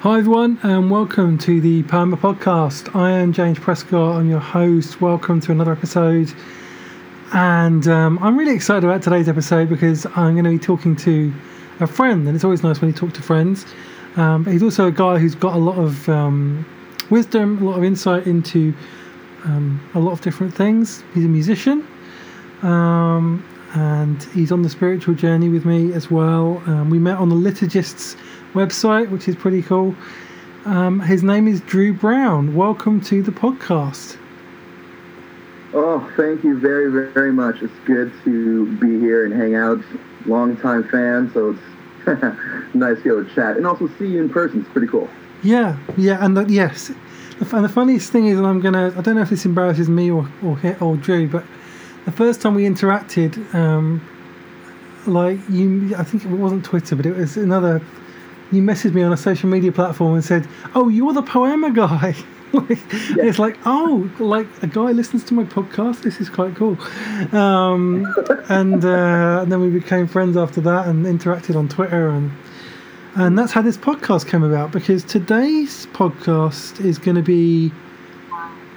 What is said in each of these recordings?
Hi, everyone, and welcome to the Poema Podcast. I am James Prescott. I'm your host. Welcome to another episode. And um, I'm really excited about today's episode because I'm going to be talking to a friend, and it's always nice when you talk to friends. Um, he's also a guy who's got a lot of um, wisdom, a lot of insight into um, a lot of different things. He's a musician, um, and he's on the spiritual journey with me as well. Um, we met on the Liturgists website, which is pretty cool. Um, his name is Drew Brown. Welcome to the podcast. Oh, thank you very, very much. It's good to be here and hang out. Long-time fan, so it's nice to be able to chat and also see you in person. It's pretty cool. Yeah, yeah, and the, yes, and the funniest thing is, and I'm gonna, I don't know if this embarrasses me or or, or Drew, but the first time we interacted, um, like you, I think it wasn't Twitter, but it was another. You messaged me on a social media platform and said, "Oh, you're the Poema guy." yeah. It's like, oh, like a guy listens to my podcast. This is quite cool. Um, and uh, and then we became friends after that and interacted on Twitter and and that's how this podcast came about because today's podcast is going to be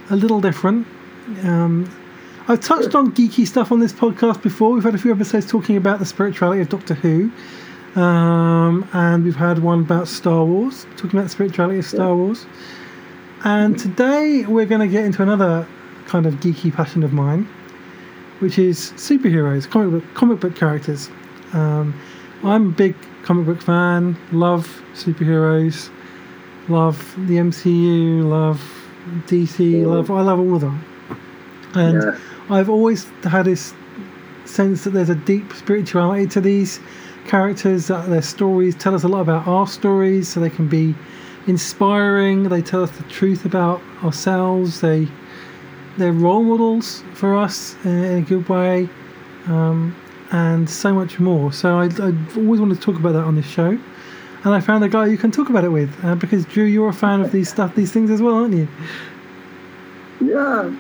a little different. Um, I've touched on geeky stuff on this podcast before. We've had a few episodes talking about the spirituality of Doctor Who. Um, and we've had one about Star Wars, talking about the spirituality of Star Wars. And today we're going to get into another kind of geeky passion of mine, which is superheroes, comic book, comic book characters. Um, I'm a big comic book fan, love superheroes, love the MCU, love DC, love I love all of them. And yeah. I've always had this sense that there's a deep spirituality to these characters, that their stories tell us a lot about our stories, so they can be inspiring, they tell us the truth about ourselves, they they're role models for us in a good way. Um, and so much more. So I, I always wanted to talk about that on this show, and I found a guy you can talk about it with uh, because Drew, you're a fan of these stuff, these things as well, aren't you? Yeah,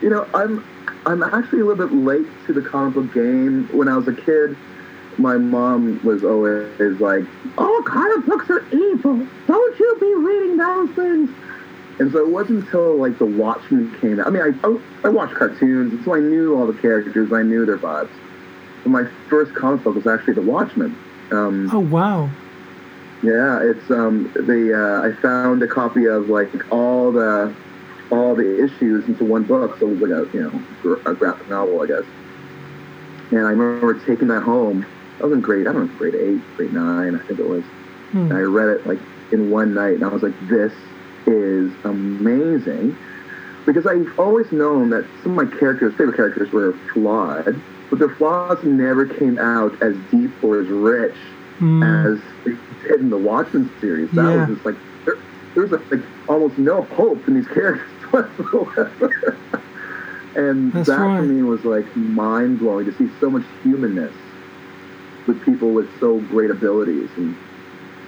you know, I'm I'm actually a little bit late to the comic book game. When I was a kid, my mom was always like, "Oh, comic books are evil. Don't you be reading those things." And so it wasn't until like the Watchmen came out. I mean, I I I watched cartoons, and so I knew all the characters. I knew their vibes my first comic book was actually The Watchmen. Um, oh wow! Yeah, it's um, the uh, I found a copy of like all the all the issues into one book, so it was like a you know a graphic novel, I guess. And I remember taking that home. I was in grade I don't know grade eight, grade nine, I think it was. Hmm. And I read it like in one night, and I was like, this is amazing. Because I've always known that some of my characters, favorite characters, were flawed but their flaws never came out as deep or as rich mm. as they did in the Watchmen series. That yeah. was just like there, there was like almost no hope in these characters whatsoever. and That's that right. for me was like mind blowing to see so much humanness with people with so great abilities and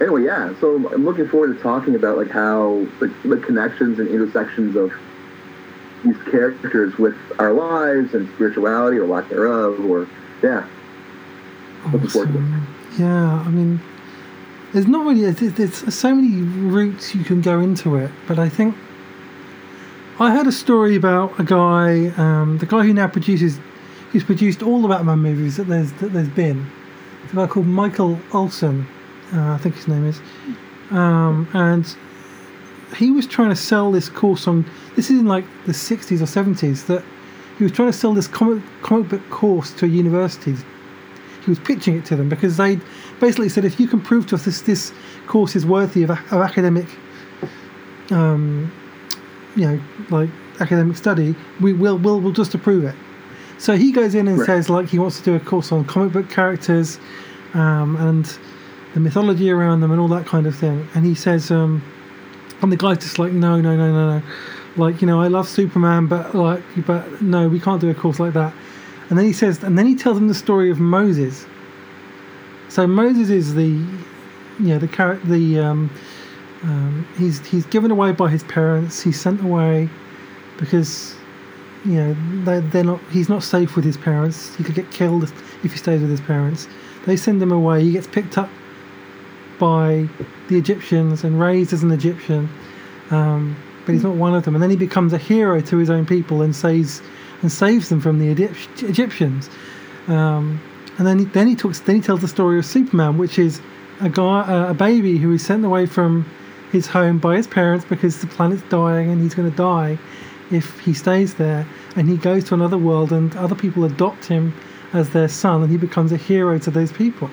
anyway yeah so i'm looking forward to talking about like how the, the connections and intersections of these characters with our lives and spirituality or lack thereof, or yeah. Awesome. Yeah, I mean, there's not really there's so many routes you can go into it, but I think I heard a story about a guy, um, the guy who now produces, who's produced all the Batman movies that there's that there's been. It's a guy called Michael Uslan, uh, I think his name is, um, and he was trying to sell this course on this is in like the 60s or 70s that he was trying to sell this comic, comic book course to universities he was pitching it to them because they basically said if you can prove to us this this course is worthy of, of academic um, you know like academic study we will will will just approve it so he goes in and right. says like he wants to do a course on comic book characters um, and the mythology around them and all that kind of thing and he says um, and the guy's just like, no, no, no, no, no. Like, you know, I love Superman, but like, but no, we can't do a course like that. And then he says, and then he tells him the story of Moses. So Moses is the, you know, the character, the, um, um, he's he's given away by his parents. He's sent away because, you know, they they're not. He's not safe with his parents. He could get killed if, he stays with his parents. They send him away. He gets picked up by the Egyptians and raised as an Egyptian, um, but he's not one of them. And then he becomes a hero to his own people and saves and saves them from the Egyptians. Um, and then he, then he talks. Then he tells the story of Superman, which is a guy, uh, a baby who is sent away from his home by his parents because the planet's dying and he's going to die if he stays there. And he goes to another world, and other people adopt him as their son, and he becomes a hero to those people.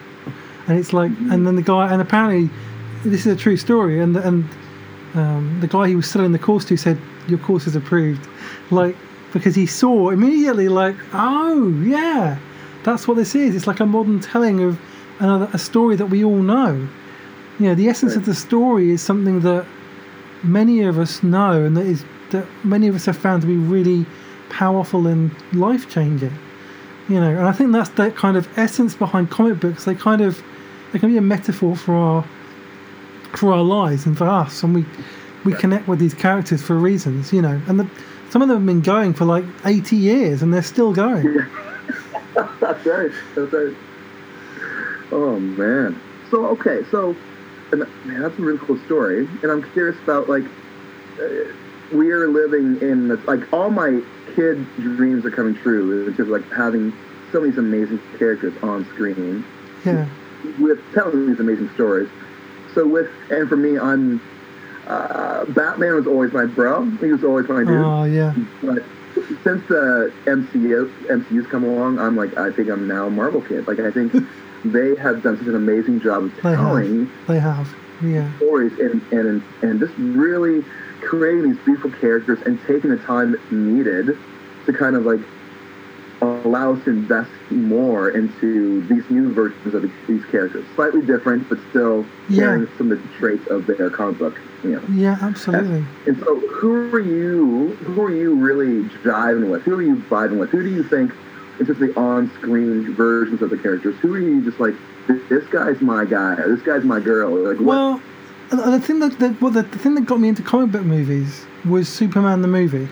And it's like, and then the guy, and apparently, this is a true story, and and um, the guy he was selling the course to said, "Your course is approved," like because he saw immediately, like, oh yeah, that's what this is. It's like a modern telling of another a story that we all know. Know, the essence of the story is something that many of us know, and that is that many of us have found to be really powerful and life changing. You know, and I think that's that kind of essence behind comic books. They kind of they can be a metaphor for our for our lives and for us, and we we connect with these characters for reasons. You know, and the, some of them have been going for like eighty years, and they're still going. that's right. That's right. Oh man. So okay, so and, man, that's a really cool story, and I'm curious about like uh, we are living in this, like all my kid dreams are coming true. It's just like having so many amazing characters on screen. Yeah. With telling these amazing stories. So with and for me, I'm uh, Batman was always my bro. He was always my dude. Oh yeah. But since the MCU MCU's come along, I'm like I think I'm now a Marvel kid. Like I think they have done such an amazing job of They telling have. They have. Yeah. stories and and and just really creating these beautiful characters and taking the time needed to kind of like allow us to invest more into these new versions of these characters. Slightly different, but still Yeah. carrying some of the traits of their comic book. You know. Yeah. Absolutely. And so, who are you? Who are you really jiving with? Who are you vibing with? Who do you think, terms of the on-screen versions of the characters, who are you just like? This guy's my guy. Or this guy's my girl. Like, what? Well, the thing that the, well, the, the thing that got me into comic book movies was Superman the movie.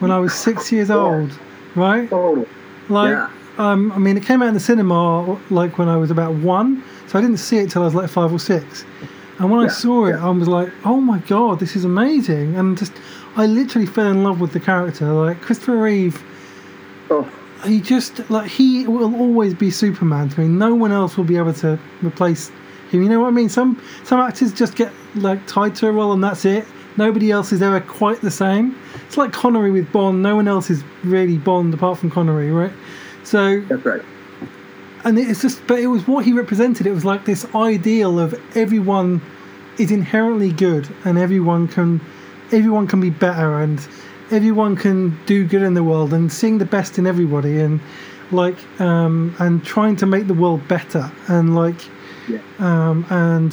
When I was six years old, right? Total. Like, Yeah. um, I mean, it came out in the cinema like when I was about one, so I didn't see it till I was like five or six. And when I saw it, yeah. I was like, "Oh my god, this is amazing!" And just, I literally fell in love with the character. Like Christopher Reeve, Oh, he just like he will always be Superman to me. No one else will be able to replace him. You know what I mean? Some some actors just get like tied to a role and that's it. Nobody else is ever quite the same. It's like Connery with Bond. No one else is really Bond apart from Connery, right? So that's right. and it's just but it was what he represented. It was like this ideal of everyone is inherently good and everyone can everyone can be better and everyone can do good in the world and seeing the best in everybody and like um and trying to make the world better and like Yeah. um and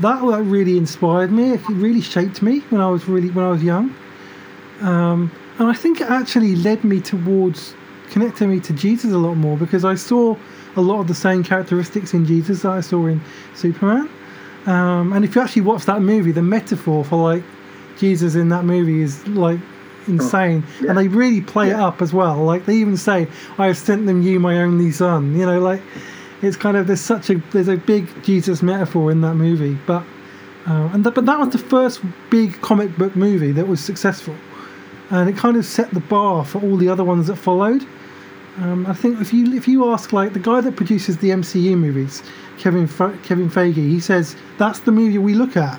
that that really inspired me. It really shaped me when i was really when i was young. Um and i think it actually led me towards connecting me to jesus a lot more because i saw a lot of the same characteristics in jesus that i saw in superman. Um and if you actually watch that movie the metaphor for like jesus in that movie is like insane yeah. and they really play it up as well like they even say i have sent them you my only son you know like it's kind of there's such a there's a big Jesus metaphor in that movie, but uh, and th- but that was the first big comic book movie that was successful, and it kind of set the bar for all the other ones that followed. Um, I think if you if you ask like the guy that produces the MCU movies, Kevin Fe- Kevin Feige, he says that's the movie we look at.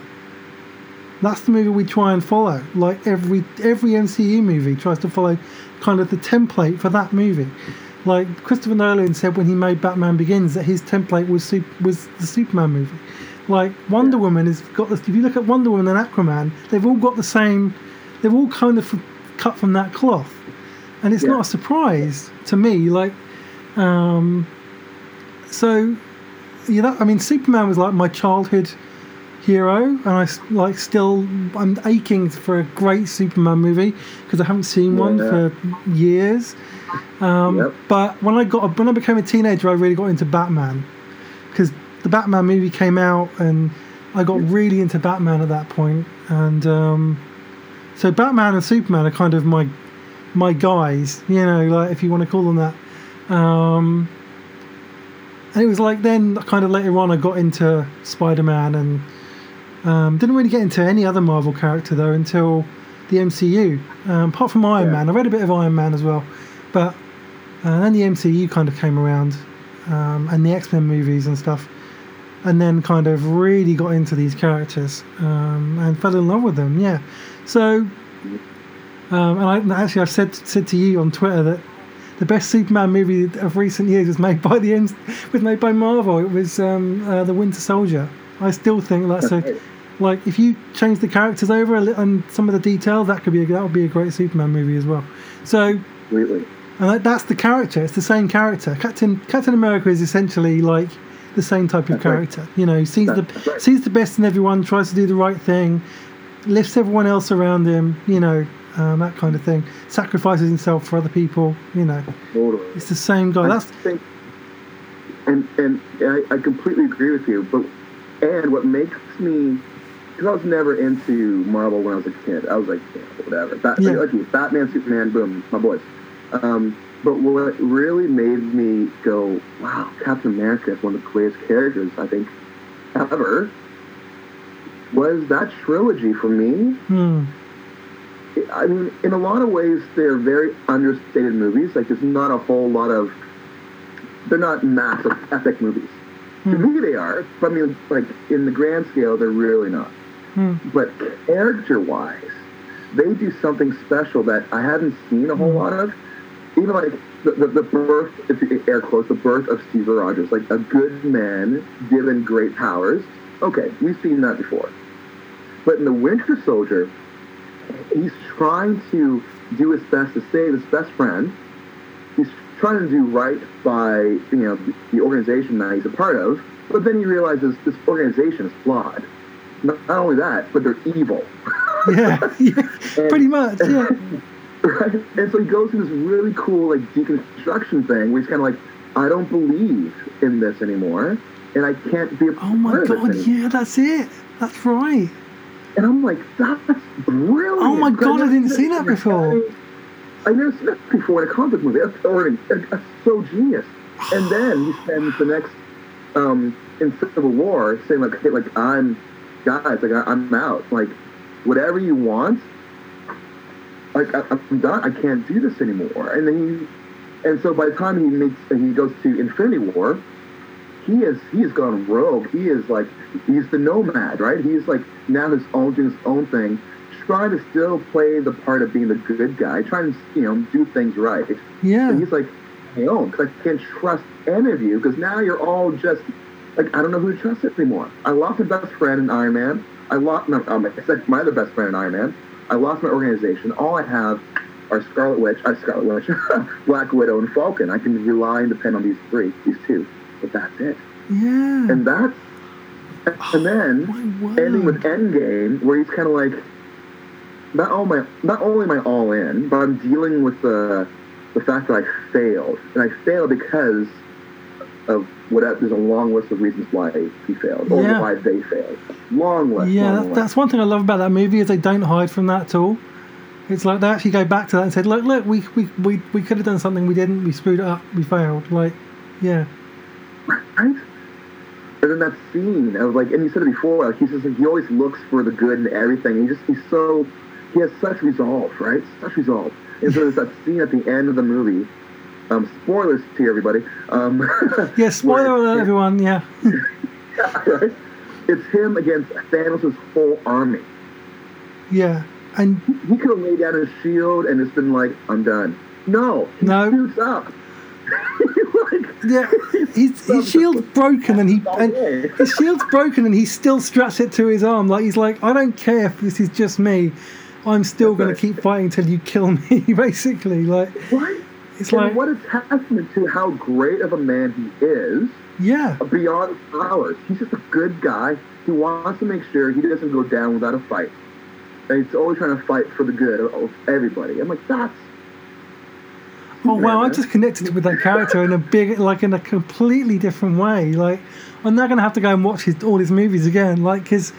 That's the movie we try and follow. Like every every MCU movie tries to follow kind of the template for that movie. Like Christopher Nolan said when he made Batman Begins that his template was was the Superman movie. Like Wonder Woman has got this. If you look at Wonder Woman and Aquaman, they've all got the same. They've all kind of cut from that cloth, and it's Yeah. not a surprise to me. Like, um, so you know, I mean, Superman was like my childhood hero, and I like still I'm aching for a great Superman movie because I haven't seen one Yeah. for years. Um, Yep. But when I got when I became a teenager, I really got into Batman because the Batman movie came out, and I got really into Batman at that point. And um, so Batman and Superman are kind of my my guys, you know, like if you want to call them that. Um, and it was like then kind of later on I got into Spider Man and um, didn't really get into any other Marvel character though until the MCU. Um, apart from Iron Yeah. Man, I read a bit of Iron Man as well, but uh, then the MCU kind of came around um, and the X Men movies and stuff, and then kind of really got into these characters um, and fell in love with them. Yeah, so. Um, and I, actually, I've said said to you on Twitter that the best Superman movie of recent years was made by the was made by Marvel. It was um, uh, the Winter Soldier. I still think that's a like if you change the characters over a li- and some of the details, that could be a, that would be a great Superman movie as well. So Completely. and that, that's the character. It's the same character. Captain Captain America is essentially like the same type of That's right. character. You know, sees the right. sees the best in everyone, tries to do the right thing, lifts everyone else around him. You know, um, that kind of thing. Sacrifices himself for other people. You know, Totally. it's the same guy. I That's think, and and I, I completely agree with you. But and what makes me, because I was never into Marvel when I was a kid. I was like, yeah, whatever. Bat, Yeah. like, you, Batman, Superman, boom, my boys. Um, but what really made me go, wow, Captain America is one of the greatest characters I think ever. Was that trilogy for me? hmm, I mean, in a lot of ways, they're very understated movies. Like, there's not a whole lot of. They're not massive epic movies. To me, they are. But I mean, like in the grand scale, they're really not. hmm, But character-wise, they do something special that I haven't seen a whole Hmm. lot of. Even like the, the, the birth, if you air quotes, the birth of Steve Rogers, like a good man given great powers. Okay, we've seen that before. But in the Winter Soldier, he's trying to do his best to save his best friend. He's trying to do right by you know the organization that he's a part of. But then he realizes this organization is flawed. Not, not only that, but they're evil. yeah, yeah, pretty much. Yeah, right? And so he goes through this really cool like deconstruction thing where he's kind of like, I don't believe in this anymore, and I can't be a Oh my part of god, yeah, that's it. That's right. And I'm like, that's brilliant. Oh my God, I didn't see that before. I never seen that before in a comic movie. That's already that's so genius. And then he spends the next um, in Civil War saying like, hey, like I'm guys, like I, I'm out. Like whatever you want, like I, I'm done. I can't do this anymore. And then he, and so by the time he makes he goes to Infinity War, he is he has gone rogue. He is like he's the nomad, right? He's like now his own doing his own thing, trying to still play the part of being the good guy, trying to you know do things right. Yeah, And he's like, my own, because I can't trust any of you, because now you're all just like I don't know who to trust anymore. I lost my best friend in Iron Man. I lost my um, I said my other best friend in Iron Man. I lost my organization. All I have are Scarlet Witch, uh, Scarlet Witch, Black Widow, and Falcon. I can rely and depend on these three, these two, but that's it. yeah. And that's and then my ending with Endgame, where he's kind of like, not all my, not only am I all in, but I'm dealing with the the fact that I failed, and I failed because of what there's a long list of reasons why he failed or Yeah. why they failed. Long list. Yeah, long that's, list. that's one thing I love about that movie is they don't hide from that at all. It's like they actually go back to that and said, "Look, look, we we, we, we could have done something, we didn't. We screwed it up. We failed." Like, yeah, right? And then that scene of like, and you said it before, like he's just like he always looks for the good in everything. He just he's so he has such resolve, right? Such resolve. And so there's that scene at the end of the movie. Um, spoilers to everybody. Um, yeah. Spoiler alert, everyone. Yeah, right? It's him against Thanos' whole army. yeah, and He could have laid down his shield and just been like, "I'm done." No, he No. shoots up. like, yeah, his, his shield's broken and he and his shield's broken and he still straps it to his arm. Like he's like, I don't care if this is just me. I'm still going to keep fighting till you kill me. Basically, like What? it's and like, what a testament to how great of a man he is yeah, beyond powers. He's just a good guy He wants to make sure he doesn't go down without a fight. And he's always trying to fight for the good of, everybody. I'm like, that's Oh wow! I just connected with that character in a big, like in a completely different way. Like I'm now gonna have to go and watch his, all his movies again. Like because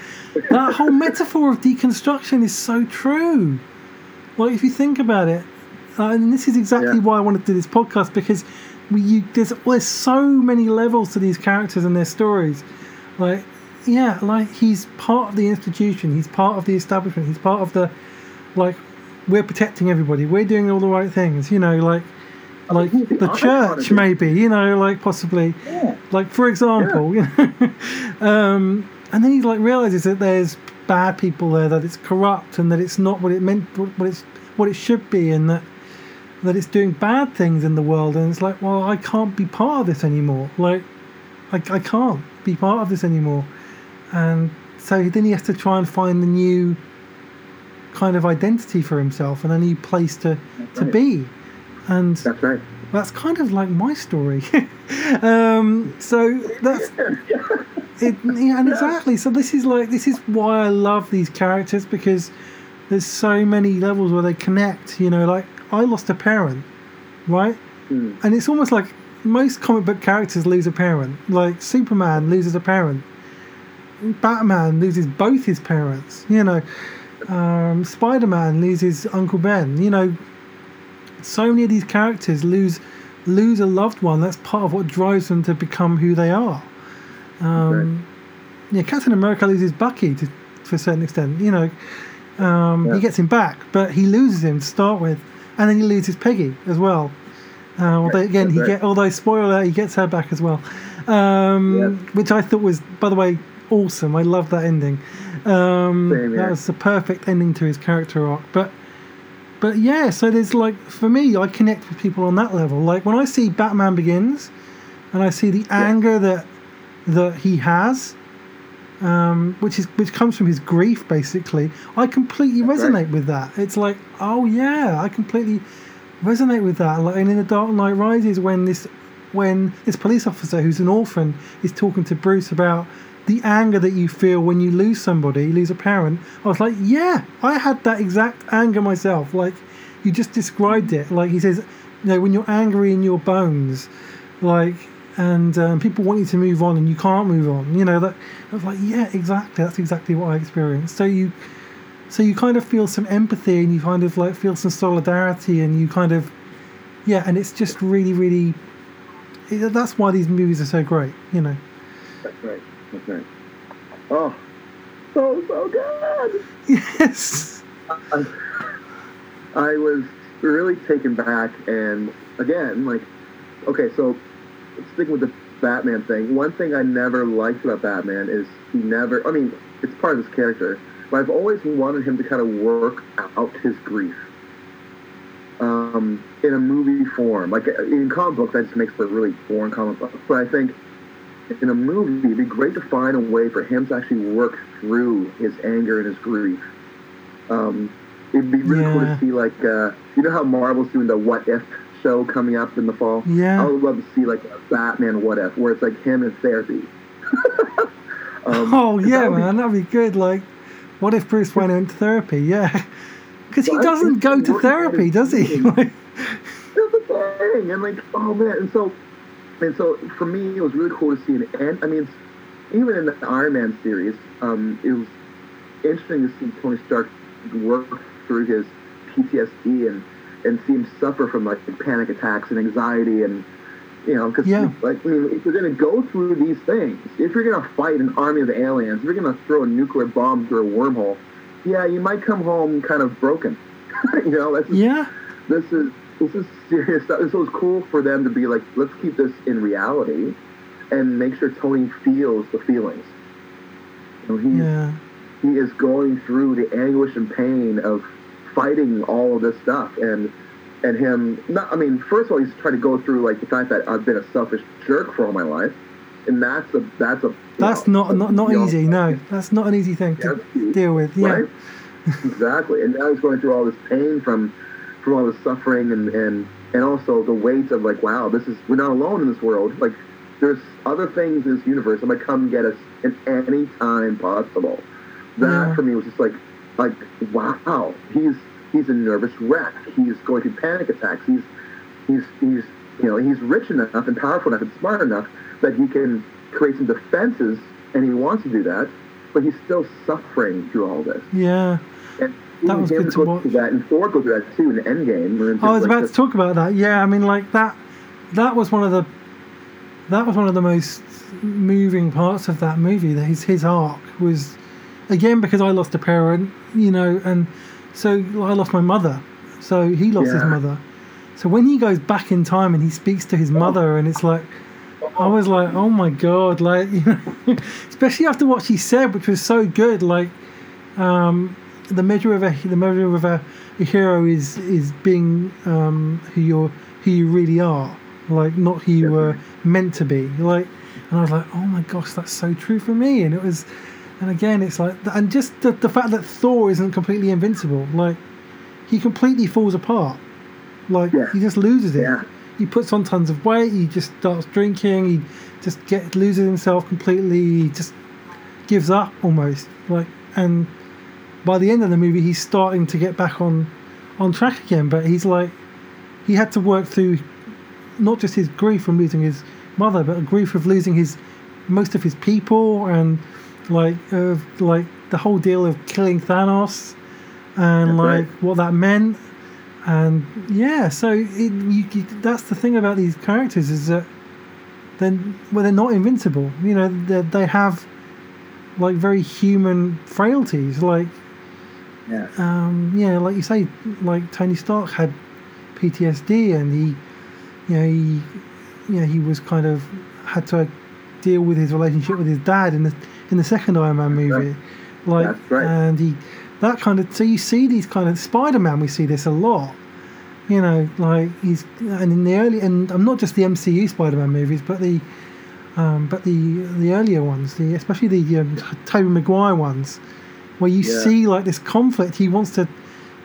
that whole metaphor of deconstruction is so true. Like if you think about it, uh, and this is exactly Yeah. why I wanted to do this podcast because we, you, there's there's so many levels to these characters and their stories. Like, yeah, like he's part of the institution. He's part of the establishment. He's part of the, like, we're protecting everybody. We're doing all the right things. You know, like, like the church, maybe. You know, like possibly, Yeah. like for example, you know, um, and then he like realizes that there's bad people there, that it's corrupt, and that it's not what it meant, what it's what it should be, and that that it's doing bad things in the world, and it's like, well, I can't be part of this anymore. Like, I, I can't be part of this anymore, and so then he has to try and find the new kind of identity for himself and a new place to to right. be, and That's right. that's kind of like my story. um, so that's it, yeah, and exactly. So this is like this is why I love these characters because there's so many levels where they connect. You know, like I lost a parent, right? Mm. And it's almost like most comic book characters lose a parent. Like Superman loses a parent. Batman loses both his parents. You know, um, Spider Man loses Uncle Ben. You know, so many of these characters lose lose a loved one. That's part of what drives them to become who they are. Um, Yeah, Captain America loses Bucky to, to a certain extent. You know, um, Yeah. he gets him back, but he loses him to start with, and then he loses Peggy as well. Uh, although again, he get although spoiler, he gets her back as well, um, Yeah. which I thought was, by the way, awesome. I love that ending. Um, Same, That was the perfect ending to his character arc. But but yeah, so there's like for me, I connect with people on that level. Like when I see Batman Begins, and I see the anger that that he has, um, which is which comes from his grief, basically. I completely That's resonate right. with that. It's like, oh yeah, I completely resonate with that. Like, and in The Dark Knight Rises, when this when this police officer who's an orphan is talking to Bruce about the anger that you feel when you lose somebody, lose a parent. I was like, yeah, I had that exact anger myself. Like you just described it. Like he says, you know, when you're angry in your bones, like, and um, people want you to move on and you can't move on. You know that. I was like, yeah, exactly. That's exactly what I experienced. So you, so you kind of feel some empathy and you kind of like feel some solidarity and you kind of, yeah, and it's just really, really. it- That's why these movies are so great. You know. That's right. Right. Oh, so so good. Yes. I, I was really taken back, and again, like, okay, so sticking with the Batman thing, one thing I never liked about Batman is he never. I mean, it's part of his character, but I've always wanted him to kind of work out his grief. Um, in a movie form, like in comic books, that just makes for a really boring comic book. But I think in a movie, it'd be great to find a way for him to actually work through his anger and his grief. Um, it'd be really cool to see, like, uh, you know how Marvel's doing the What If show coming up in the fall? Yeah. I would love to see, like, a Batman What If, where it's like him in therapy. um, Oh yeah, that would be- man, that'd be good. Like, what if Bruce went into therapy? Yeah, because he doesn't go to therapy, does he? That's the thing, and like, oh man, and so, and so for me, it was really cool to see an end. I mean, even in the Iron Man series, um, it was interesting to see Tony Stark work through his PTSD and and see him suffer from like panic attacks and anxiety and you know because Yeah. like I mean, if you're going to go through these things, if you're going to fight an army of aliens, if you're going to throw a nuclear bomb through a wormhole, yeah, you might come home kind of broken. you know, that's just yeah, this is this is serious stuff. So it's cool for them to be like, let's keep this in reality, and make sure Tony feels the feelings. You know, yeah, he is going through the anguish and pain of fighting all of this stuff, and and him. Not, I mean, first of all, he's trying to go through like the fact that I've been a selfish jerk for all my life, and that's a that's a that's know, not not not easy. No, that's not an easy thing to Yeah. deal with. Yeah, Right? exactly. And now he's going through all this pain from from all this suffering and, and and also the weight of like, wow, this is we're not alone in this world. Like there's other things in this universe that might come get us at any time possible. That Yeah. for me was just like like wow, he's he's a nervous wreck. He's going through panic attacks. He's he's he's you know, he's rich enough and powerful enough and smart enough that he can create some defenses and he wants to do that, but he's still suffering through all this. yeah. And That was good to watch. through that, and Thor goes through that too in Endgame. I was just about like to talk about that. Yeah, I mean, like that. that was one of the that was one of the most moving parts of that movie. That his his arc was again because I lost a parent, you know, and so I lost my mother. So he lost his mother. So when he goes back in time and he speaks to his mother, and it's like, I was like, oh my god, like, you know, especially after what she said, which was so good. Like, um, the measure of a the measure of a, a hero is is being um, who you're who you really are, like not who you were meant to be. Like, and I was like, oh my gosh, that's so true for me. And it was, and again, it's like, and just the, the fact that Thor isn't completely invincible, like, he completely falls apart. Like, Yeah. he just loses it. Yeah. He puts on tons of weight. He just starts drinking. He just get loses himself completely. He just gives up almost. Like, and by the end of the movie, he's starting to get back on on track again. But he's like, he had to work through not just his grief from losing his mother, but a grief of losing his most of his people and like of like the whole deal of killing Thanos and like right. what that meant. And yeah, so it, you, you, that's the thing about these characters is that then well they're not invincible. You know, they they have like very human frailties. Like Yeah. um, yeah, like you say, like Tony Stark had PTSD, and he, you know, he, you know, he was kind of had to deal with his relationship with his dad in the in the second Iron Man movie, like, That's right. and he that kind of so you see these kind of Spider Man, we see this a lot. You know, like he's and in the early and I'm not just the MCU Spider Man movies, but the um, but the the earlier ones, the especially the um, Tobey Maguire ones, where you Yeah. see like this conflict. He wants to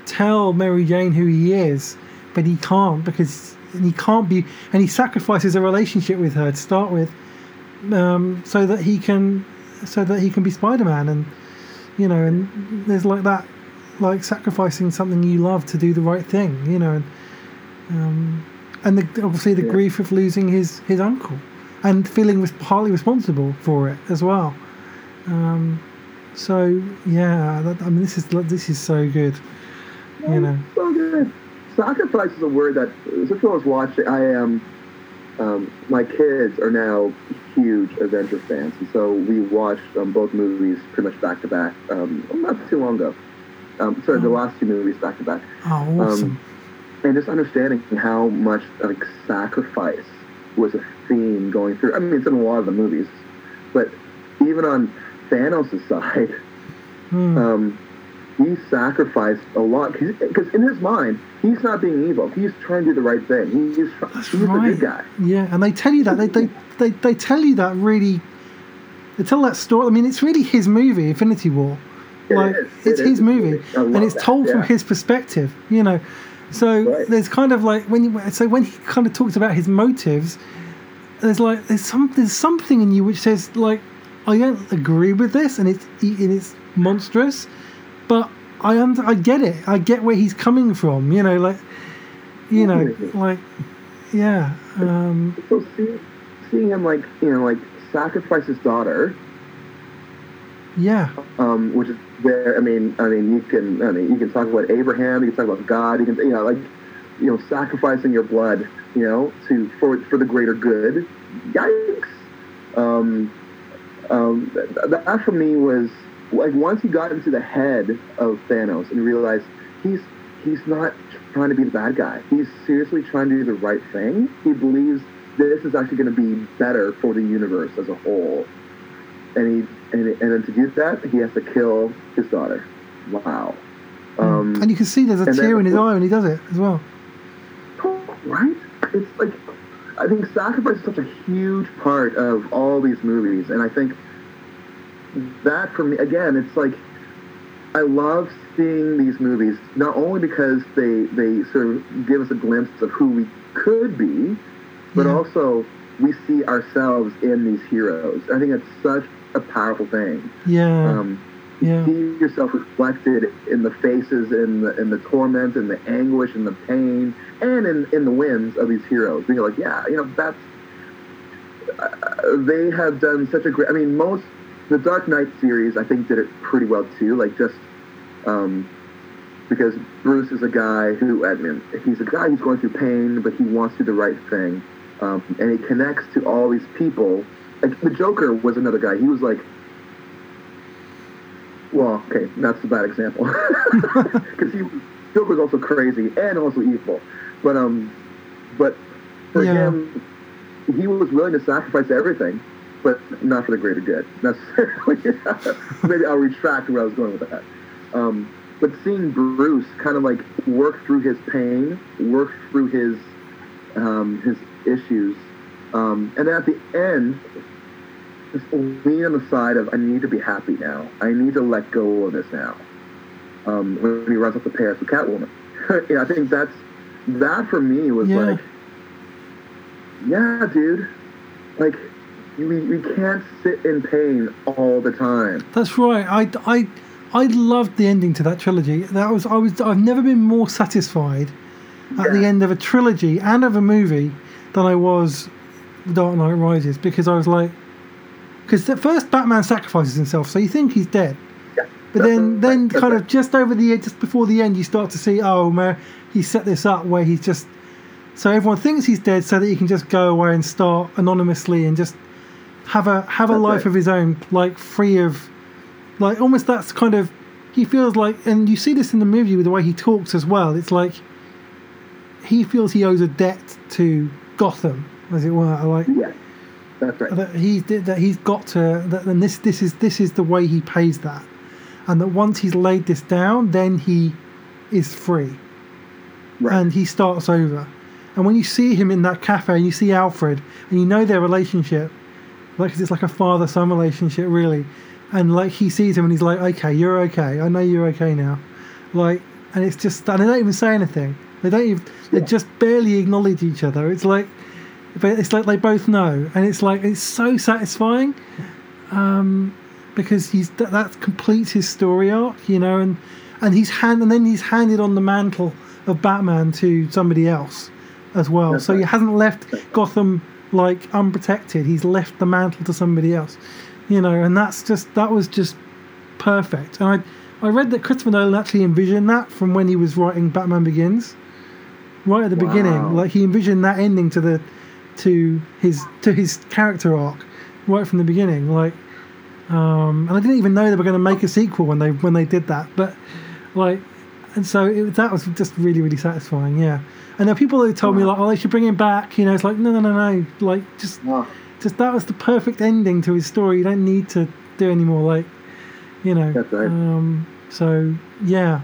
tell Mary Jane who he is, but he can't because he can't be, and he sacrifices a relationship with her to start with, um, so that he can, so that he can be Spider Man, and you know, and there's like that, like sacrificing something you love to do the right thing, you know, and um, and the, obviously the Yeah. grief of losing his his uncle, and feeling was partly responsible for it as well. Um, so yeah, that, I mean, this is this is so good, you know. So good. Sacrifice is a word that since I was watching, I am. Um, my kids are now huge Avenger fans, and so we watched um, both movies pretty much back to back. Um, not too long ago. Um, sorry, the Oh. last two movies back to back, Oh, awesome! and just understanding how much like sacrifice was a theme going through. I mean, it's in a lot of the movies, but even on Thanos' side, Hmm. um, he sacrificed a lot because in his mind he's not being evil he's trying to do the right thing He- he's, he's right. good guy Yeah, and they tell you that they, they they they tell you that really. They tell that story. I mean, it's really his movie, Infinity War. It like is. it's It his is. movie, and it's that, told from his perspective. You know, so Right. there's kind of like when you so when he kind of talks about his motives, there's like there's some there's something in you which says like I don't agree with this, and it's and it's monstrous, but I under, I get it. I get where he's coming from. You know, like you know, like yeah. Um, so see, seeing him like you know like sacrifice his daughter yeah, um, which is where I mean I mean you can I mean you can talk about Abraham you can talk about God you can you know like you know sacrificing your blood you know to for for the greater good yikes um, um, th- that for me was like once he got into the head of Thanos and realized he's he's not trying to be the bad guy. He's seriously trying to do the right thing. He believes this is actually going to be better for the universe as a whole. And he and, and then to do that, he has to kill his daughter. Wow. Um, and you can see there's a and then- tear in his eye when he does it as well. right? It's like I think sacrifice is such a huge part of all these movies, and I think that for me again, it's like I love seeing these movies not only because they they sort of give us a glimpse of who we could be, but Yeah. also we see ourselves in these heroes. I think it's such a powerful thing. Yeah, Um, yeah, see yourself reflected in the faces, in the in the torment, and the anguish, and the pain, and in, in the wins of these heroes. Being like, yeah, you know, that's uh, they have done such a great. I mean, most the Dark Knight series, I think, did it pretty well too. Like just um, because Bruce is a guy who, I mean, he's a guy who's going through pain, but he wants to do the right thing. um, and he connects to all these people. Like the Joker was another guy. He was like, well, okay, that's a bad example because he Joker was also crazy and also evil, but um, but for Yeah. him, he was willing to sacrifice everything, but not for the greater good necessarily. Maybe I'll retract where I was going with that. Um, but seeing Bruce kind of like work through his pain, work through his um, his issues, um, and then at the end, just lean on the side of I need to be happy now. I need to let go of this now. Um, when he runs up to Paris with Catwoman, yeah, I think that's that for me was Yeah. like, yeah, dude, like we, we can't sit in pain all the time. That's right. I, I, I loved the ending to that trilogy. That was I was I've never been more satisfied at the end of a trilogy and of a movie than I was The Dark Knight Rises because I was like, because the first Batman sacrifices himself, so you think he's dead, Yeah, but then then kind of just over the year, just before the end, you start to see oh man, he set this up where he's just so everyone thinks he's dead so that he can just go away and start anonymously and just have a have a That's life right. of his own, like free of like almost that's kind of he feels like and you see this in the movie with the way he talks as well it's like he feels he owes a debt to gotham as it were like yeah, that's right. that he that he's got to that and this this is this is the way he pays that and that once he's laid this down then he is free. Right. and he starts over. And when you see him in that cafe and you see alfred and you know their relationship like 'cause it's like a father son relationship really. And like he sees him and he's like okay you're okay. I know you're okay now. Like and it's just and they don't even say anything. They don't even they just barely acknowledge each other. It's like but it's like they both know. And it's like it's so satisfying. Um because he's that, that completes his story arc you know and and he's hand and then he's handed on the mantle of batman to somebody else as well. That's so he hasn't left gotham like unprotected. He's left the mantle to somebody else you know and that's just that was just perfect. And i i read that christopher nolan actually envisioned that from when he was writing batman begins right at the Wow. beginning like he envisioned that ending to the to his to his character arc right from the beginning. Like um and i didn't even know they were going to make a sequel when they when they did that but like and so it, that was just really really satisfying yeah and there are people who told me like oh they should bring him back you know it's like no no no no like just just that was the perfect ending to his story you don't need to do any more like you know right. um so yeah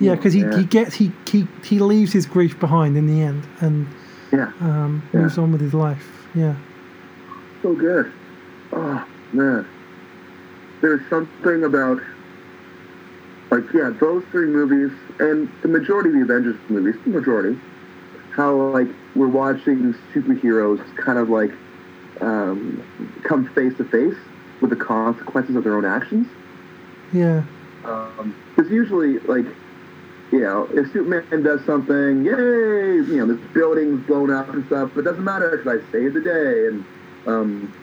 yeah because he, Yeah. he gets he, he he leaves his grief behind in the end and yeah, um Yeah. moves on with his life yeah so good. Oh man, there's something about like yeah, those three movies and the majority of the Avengers movies, the majority, how like we're watching superheroes kind of like um, come face to face with the consequences of their own actions. yeah Because usually, like, you know, if Superman does something, yay, you know, this building's blown up and stuff, but it doesn't matter because I saved the day. And, um,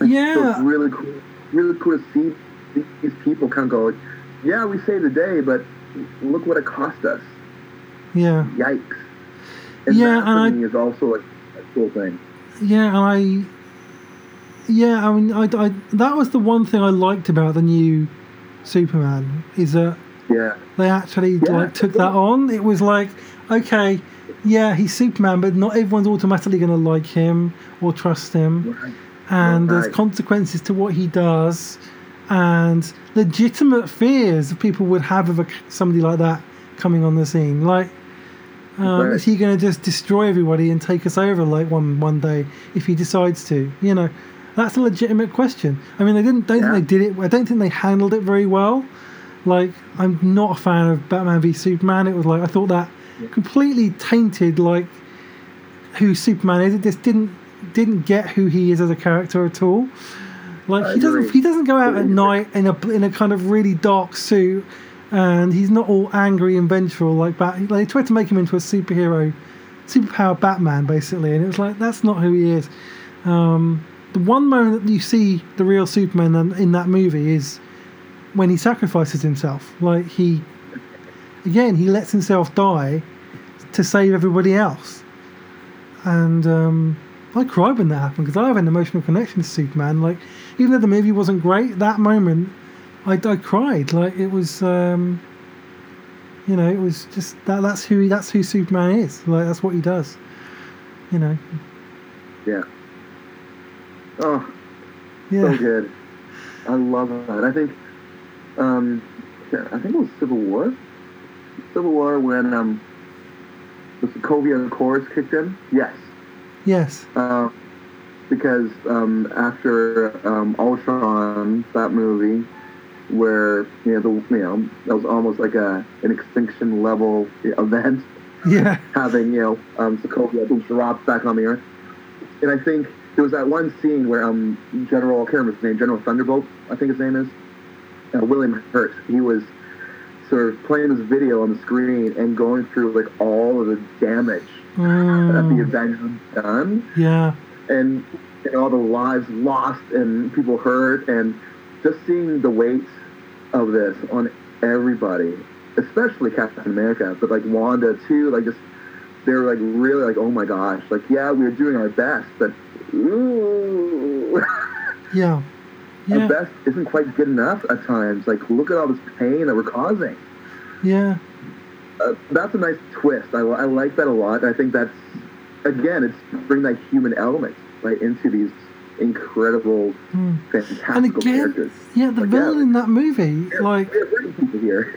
and so Yeah. it's really cool, really cool to see these people kind of go, like, yeah, we saved the day, but look what it cost us. yeah Yikes. And Yeah, that and I- is also like a cool thing. yeah and i yeah i mean I, I that was the one thing i liked about the new superman is that Yeah. they actually Yeah. like took that on. It was like, okay, yeah, he's Superman, but not everyone's automatically going to like him or trust him, Right. And there's consequences to what he does, and legitimate fears that people would have of a, somebody like that coming on the scene. Like, um, Right. is he going to just destroy everybody and take us over like one one day if he decides to? You know, that's a legitimate question. I mean, they didn't. Don't Yeah. think they did it. I don't think they handled it very well. Like, I'm not a fan of Batman v Superman. It was like I thought that completely tainted like who Superman is. It just didn't didn't get who he is as a character at all. Like he doesn't he doesn't go out at night in a in a kind of really dark suit, and he's not all angry and vengeful like Bat. Like, they tried to make him into a superhero, superpower Batman basically, and it was like that's not who he is. Um, the one moment that you see the real Superman in that movie is when he sacrifices himself. Like he, again, he lets himself die to save everybody else. And um, I cried when that happened because I have an emotional connection to Superman. Like, even though the movie wasn't great, that moment, I, I cried. Like, it was, um, you know, it was just that. That's who he, that's who Superman is. Like, that's what he does. You know. Yeah. Oh, Yeah. so good. I love that. I think, um, I think it was Civil War. Civil War when um, the Sokovia Accords kicked in. Yes. Yes. Um, because um, after um, Ultron, that movie, where you know the you know that was almost like a an extinction level event, Yeah. having you know um, Sokovia dropped back on the earth, and I think there was that one scene where um General I can't remember his name, General Thunderbolt, I think his name is, uh, William Hurt. He was sort of playing this video on the screen and going through like all of the damage that the Mm, Avengers done yeah. and, and all the lives lost and people hurt and just seeing the weight of this on everybody, especially Captain America, but like Wanda too, like just they're like really like oh my gosh, like yeah we're doing our best, but ooh, Yeah. our best isn't quite good enough at times. Like look at all this pain that we're causing. Yeah. Uh, that's a nice twist. I, I like that a lot. I think that's again, it's bring that human element right into these incredible, Mm. fantastical And again, characters. yeah, the Like, villain yeah, in that movie, like, people here.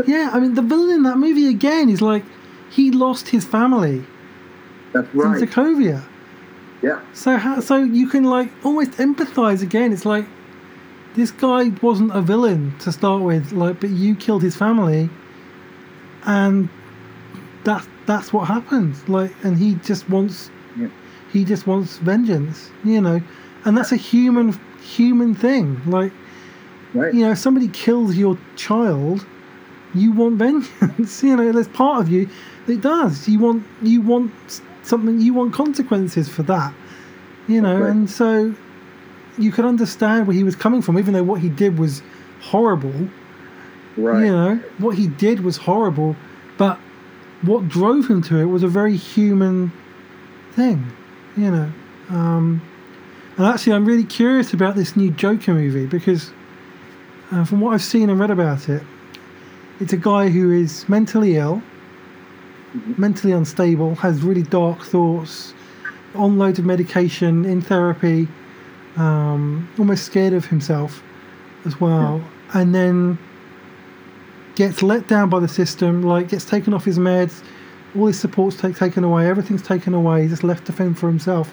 yeah, I mean, the villain in that movie again is like, he lost his family that's in. Sokovia. Yeah, So how, so you can like almost empathize again. It's like this guy wasn't a villain to start with, like, but you killed his family, and that that's what happens. Like, and he just wants, Yeah. he just wants vengeance, you know, and that's a human human thing. Like, right. you know, if somebody kills your child, you want vengeance. you know, there's part of you that does. You want you want something. You want consequences for that. You know, Right. and so you could understand where he was coming from, even though what he did was horrible. Right. You know, what he did was horrible, but what drove him to it was a very human thing. You know, um, and actually, I'm really curious about this new Joker movie because, uh, from what I've seen and read about it, it's a guy who is mentally ill, mentally unstable, has really dark thoughts, on loads of medication, in therapy, um, almost scared of himself as well, and then gets let down by the system, like gets taken off his meds, all his support's take, taken away, everything's taken away, he's just left to fend for himself.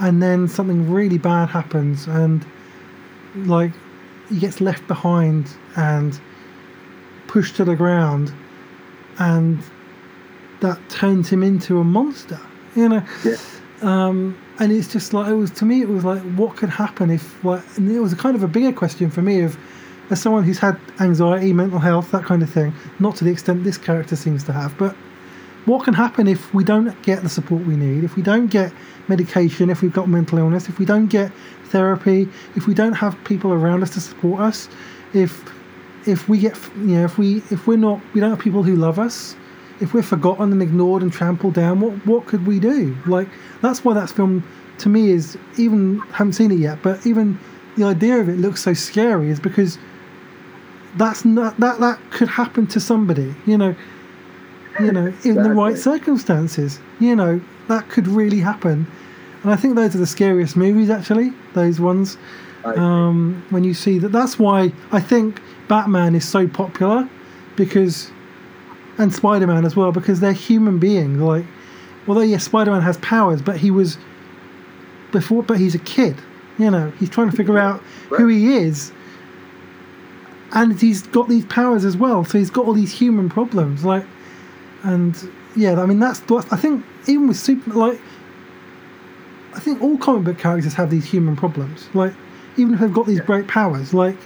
And then something really bad happens, and like he gets left behind and pushed to the ground, and that turns him into a monster, you know. Yeah. Um, and it's just like it was to me. It was like what could happen if like, and it was a kind of a bigger question for me of as someone who's had anxiety, mental health, that kind of thing. Not to the extent this character seems to have, but what can happen if we don't get the support we need? If we don't get medication? If we've got mental illness? If we don't get therapy? If we don't have people around us to support us? If if we get you know if we if we're not we don't have people who love us if we're forgotten and ignored and trampled down what what could we do like that's why that film to me is even haven't seen it yet but even the idea of it looks so scary is because that's not that that could happen to somebody you know you know in the right circumstances you know that could really happen and i think those are the scariest movies actually those ones um, when you see that. That's why I think Batman is so popular because, and Spider Man as well, because they're human beings. Like, although yes, Spider Man has powers, but he was before, but he's a kid. You know, he's trying to figure out who he is, and he's got these powers as well. So he's got all these human problems. Like, and yeah, I mean that's what I think. Even with super, like, I think all comic book characters have these human problems. Like, even if they've got these great powers, like,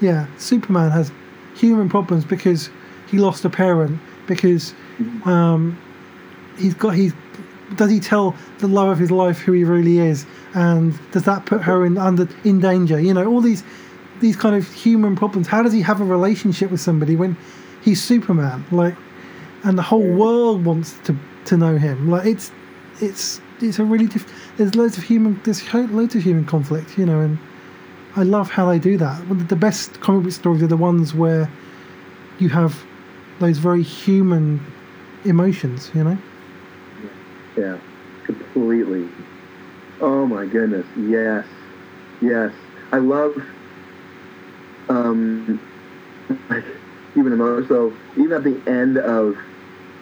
yeah, Superman has human problems because he lost a parent. Because um, he's got he's does he tell the love of his life who he really is, and does that put her in under in danger? You know, all these these kind of human problems. How does he have a relationship with somebody when he's Superman? Like, and the whole world wants to to know him. Like, it's it's it's a really diff- there's loads of human there's loads of human conflict, you know, and I love how they do that. The best comic book stories are the ones where you have those very human emotions, you know. Yeah, completely. Oh my goodness, yes, yes. I love, um, like even more so. Even at the end of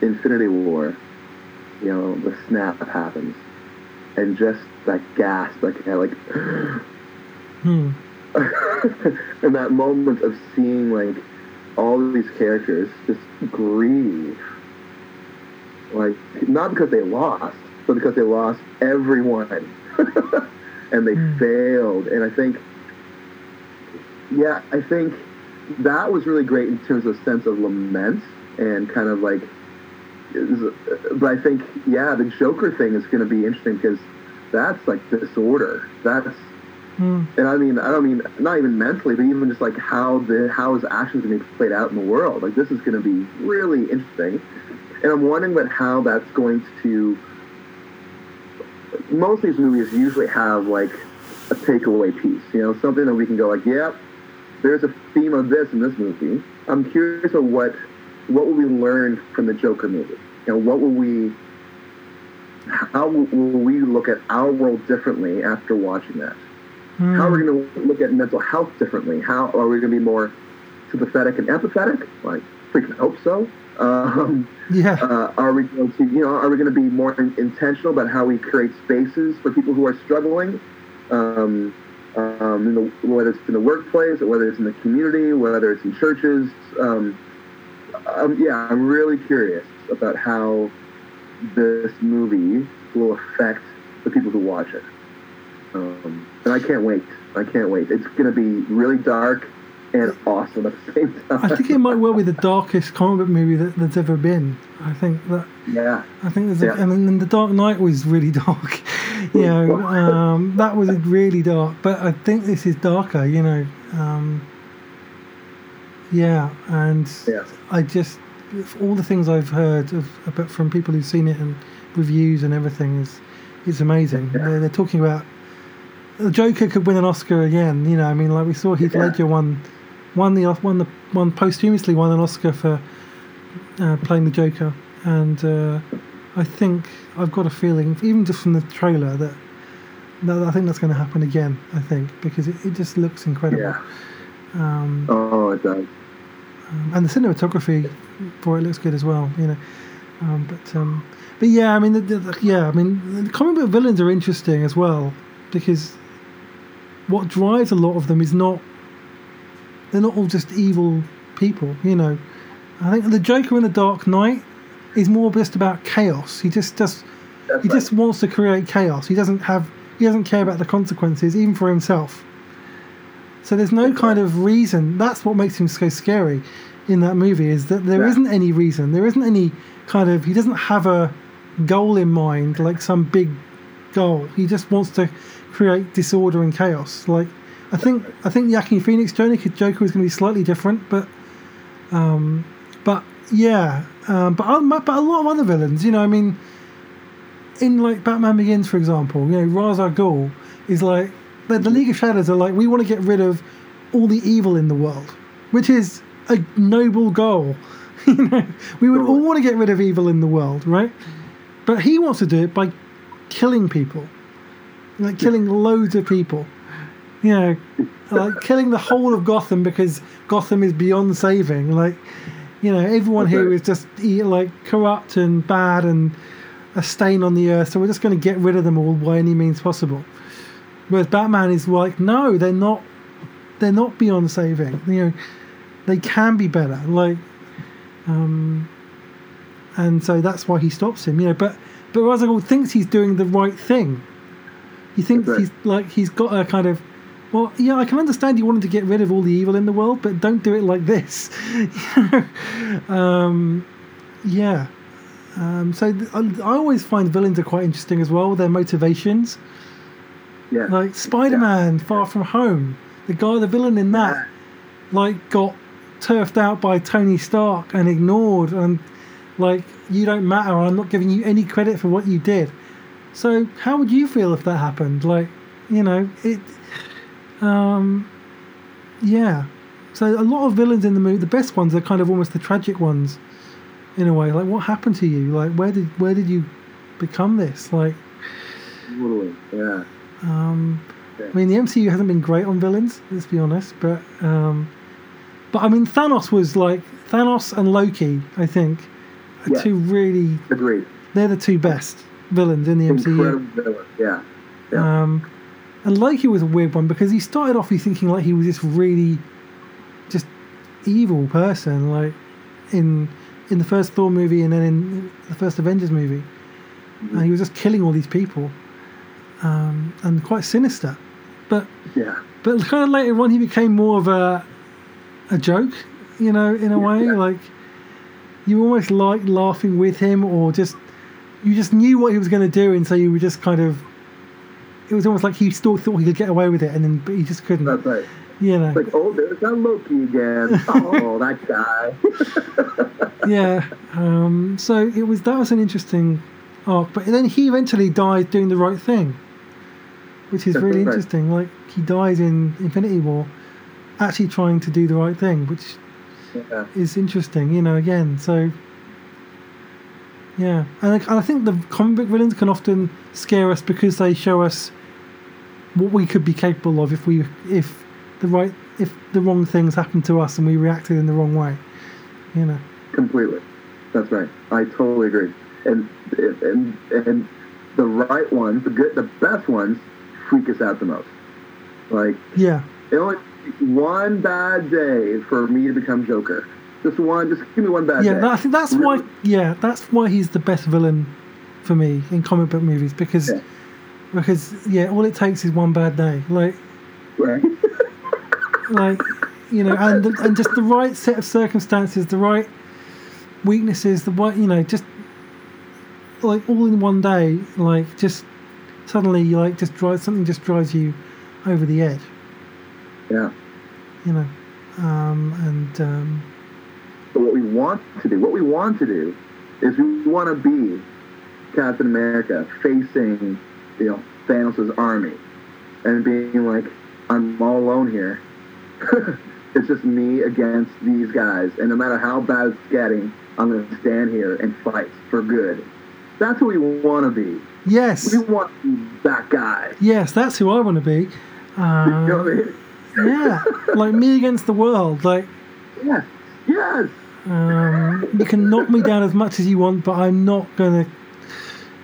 Infinity War, you know, the snap happens, and just that gasp, like, like, Hmm. and that moment of seeing like all of these characters just grieve like not because they lost but because they lost everyone and they Mm. failed and i think yeah i think that was really great in terms of sense of lament and kind of like but i think yeah the joker thing is going to be interesting because that's like disorder that's Hmm. and I mean, I don't mean not even mentally, but even just like how the how his actions going to be played out in the world. Like this is going to be really interesting, and I'm wondering about how that's going to. Most of these movies usually have like a takeaway piece, you know, something that we can go like, yeah, there's a theme of this in this movie. I'm curious of what what will we learn from the Joker movie? You know, what will we how will we look at our world differently after watching that? Hmm. How are we going to look at mental health differently? How are we going to be more sympathetic and empathetic? Like, freaking hope so. Um, Yeah. uh, are we going to, you know, are we going to be more intentional about how we create spaces for people who are struggling? Um, um, in the, whether it's in the workplace or whether it's in the community, whether it's in churches. Um, um, yeah, I'm really curious about how this movie will affect the people who watch it. Um, and I can't wait. I can't wait. It's going to be really dark and awesome at the same time. I think it might well be the darkest comic book movie that, that's ever been. I think that yeah. I think there's, Yeah. a, and then the Dark Knight was really dark. you know, um, that was really dark. But I think this is darker. You know, um, yeah, and Yeah. I just all the things I've heard of about from people who've seen it and reviews and everything is is amazing. Yeah. They're, they're talking about the Joker could win an Oscar again. You know, I mean, like we saw Heath Yeah. Ledger won won the won the won posthumously won an Oscar for uh, playing the Joker, and uh, I think I've got a feeling, even just from the trailer, that, that I think that's going to happen again. I think because it, it just looks incredible, Yeah. um, Oh, it does. um, and the cinematography for it looks good as well. You know, um, but um, but yeah, I mean, the, the, the- yeah, I mean, the comic book villains are interesting as well because what drives a lot of them is not they're not all just evil people. You know, I think the Joker in the Dark Knight is more just about chaos. He just does That's he right. just wants to create chaos. He doesn't have he doesn't care about the consequences even for himself. So there's no kind of reason. That's what makes him so scary in that movie is that there Yeah. not any reason. There isn't any kind of he doesn't have a goal in mind like some big goal. He just wants to create disorder and chaos. Like I think I think Joaquin Phoenix Joker Joker is going to be slightly different, but um, but yeah, um, but um, but a lot of other villains, you know, I mean, in like Batman Begins, for example, you know, Ra's al Ghul is like the, the League of Shadows are like we want to get rid of all the evil in the world, which is a noble goal. you know, we would all want to get rid of evil in the world, right? But he wants to do it by killing people, like killing loads of people. You know, like killing the whole of Gotham because Gotham is beyond saving. Like, you know, everyone That's here is just like corrupt and bad and a stain on the earth. So we're just going to get rid of them all by any means possible. Whereas Batman is like, no, they're not. They're not beyond saving. You know, they can be better. Like, um, and so that's why he stops him. You know, but but Ghul thinks he's doing the right thing. He thinks right. he's like he's got a kind of. Well, yeah, I can understand you wanted to get rid of all the evil in the world, but don't do it like this. Um, yeah. Um, so th- I, I always find villains are quite interesting as well. Their motivations, Yeah. like Spider-Man, Far From Home, the guy, the villain in that, like got turfed out by Tony Stark and ignored, and like you don't matter. I'm not giving you any credit for what you did. So how would you feel if that happened? Like, you know, it. Um, yeah. So a lot of villains in the movie, the best ones are kind of almost the tragic ones, in a way. Like, what happened to you? Like, where did where did you become this? Like, Totally. Yeah. um, Yeah. I mean, the MCU hasn't been great on villains. Let's be honest, but um, but I mean, Thanos was like Thanos and Loki. I think are Yeah. two really Agreed. they're the two best villains in the MCU. Incredible villain. Yeah. Yeah. Um, and Loki was a weird one because he started off you thinking like he was this really just evil person, like in in the first Thor movie and then in the first Avengers movie, and he was just killing all these people, um, and quite sinister. But yeah. but kind of later on, he became more of a a joke, you know, in a way. Yeah. Like you almost liked laughing with him, or just you just knew what he was going to do, and so you were just kind of. It was almost like he still thought he could get away with it, and then but he just couldn't. That's right. You know, like, oh, there's that Loki again. oh, that guy. yeah. Um, so it was that was an interesting arc, but then he eventually died doing the right thing, which is That's really right. interesting. Like he dies in Infinity War, actually trying to do the right thing, which yeah. is interesting, you know, again. So, yeah. And I, and I think the comic book villains can often scare us because they show us what we could be capable of if we, if the right, if the wrong things happened to us and we reacted in the wrong way, you know. Completely. That's right. I totally agree. And and and the right ones, the good, the best ones, freak us out the most. Like Yeah. it only one bad day for me to become Joker. Just one. Just give me one bad Yeah, day. that, I think that's why. Yeah, that's why he's the best villain for me in comic book movies because, Yeah. Because yeah, all it takes is one bad day. Like, Right. like you know, and the, and just the right set of circumstances, the right weaknesses, the right you know, just like all in one day, like just suddenly you like just drives something just drives you over the edge, yeah. you know, um, and um, But what we want to do, what we want to do, is we want to be Captain America facing, you know, Thanos' army, and being like, I'm all alone here. it's just me against these guys, and no matter how bad it's getting, I'm going to stand here and fight for good. That's who we want to be. yes, We want to be that guy. yes, that's who I want to be. You know Uh, what I mean? yeah, like me against the world. Like Yes. Yes. um, you can knock me down as much as you want, but I'm not gonna,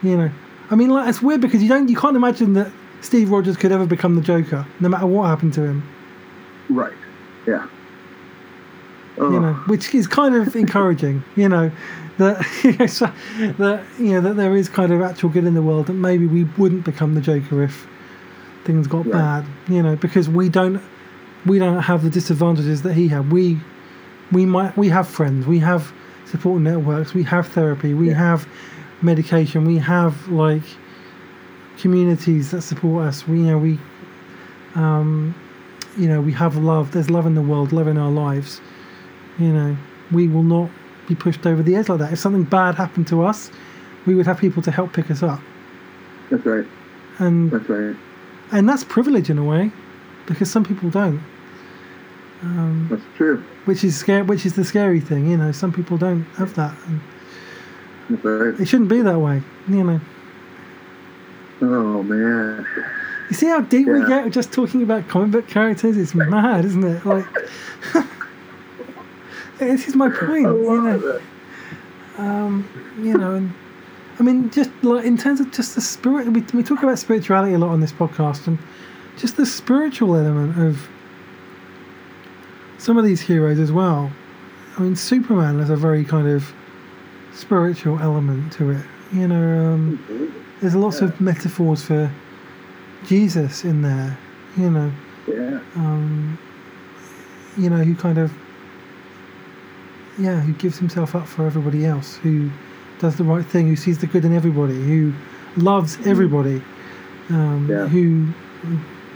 you know. I mean, like it's weird because you don't, you can't imagine that Steve Rogers could ever become the Joker, no matter what happened to him. Right. Yeah. Oh, You know, which is kind of encouraging. You know, that you know, so, that you know that there is kind of actual good in the world. That maybe we wouldn't become the Joker if things got Right. bad. You know, because we don't we don't have the disadvantages that he had. We we might we have friends, we have support networks, we have therapy, we Yeah. have medication, we have like communities that support us. We you know we um you know we have love. There's love in the world, love in our lives. You know we will not be pushed over the edge like that. If something bad happened to us, we would have people to help pick us up, That's right. and That's right. and that's privilege in a way, because some people don't. Um, That's true. which is scary. Which is the scary thing, you know. Some people don't have that. And right. it shouldn't be that way, you know. Oh man. You see how deep we get just talking about comic book characters? It's mad, isn't it? Like, this is my point, I you know. it. Um, you know, and I mean, just like in terms of just the spirit, we we talk about spirituality a lot on this podcast, and just the spiritual element of some of these heroes as well. I mean, Superman has a very kind of spiritual element to it. You know, um, there's lots of metaphors for Jesus in there. You know, Yeah. um, you know, who kind of, yeah, who gives himself up for everybody else, who does the right thing, who sees the good in everybody, who loves everybody, um, Yeah. who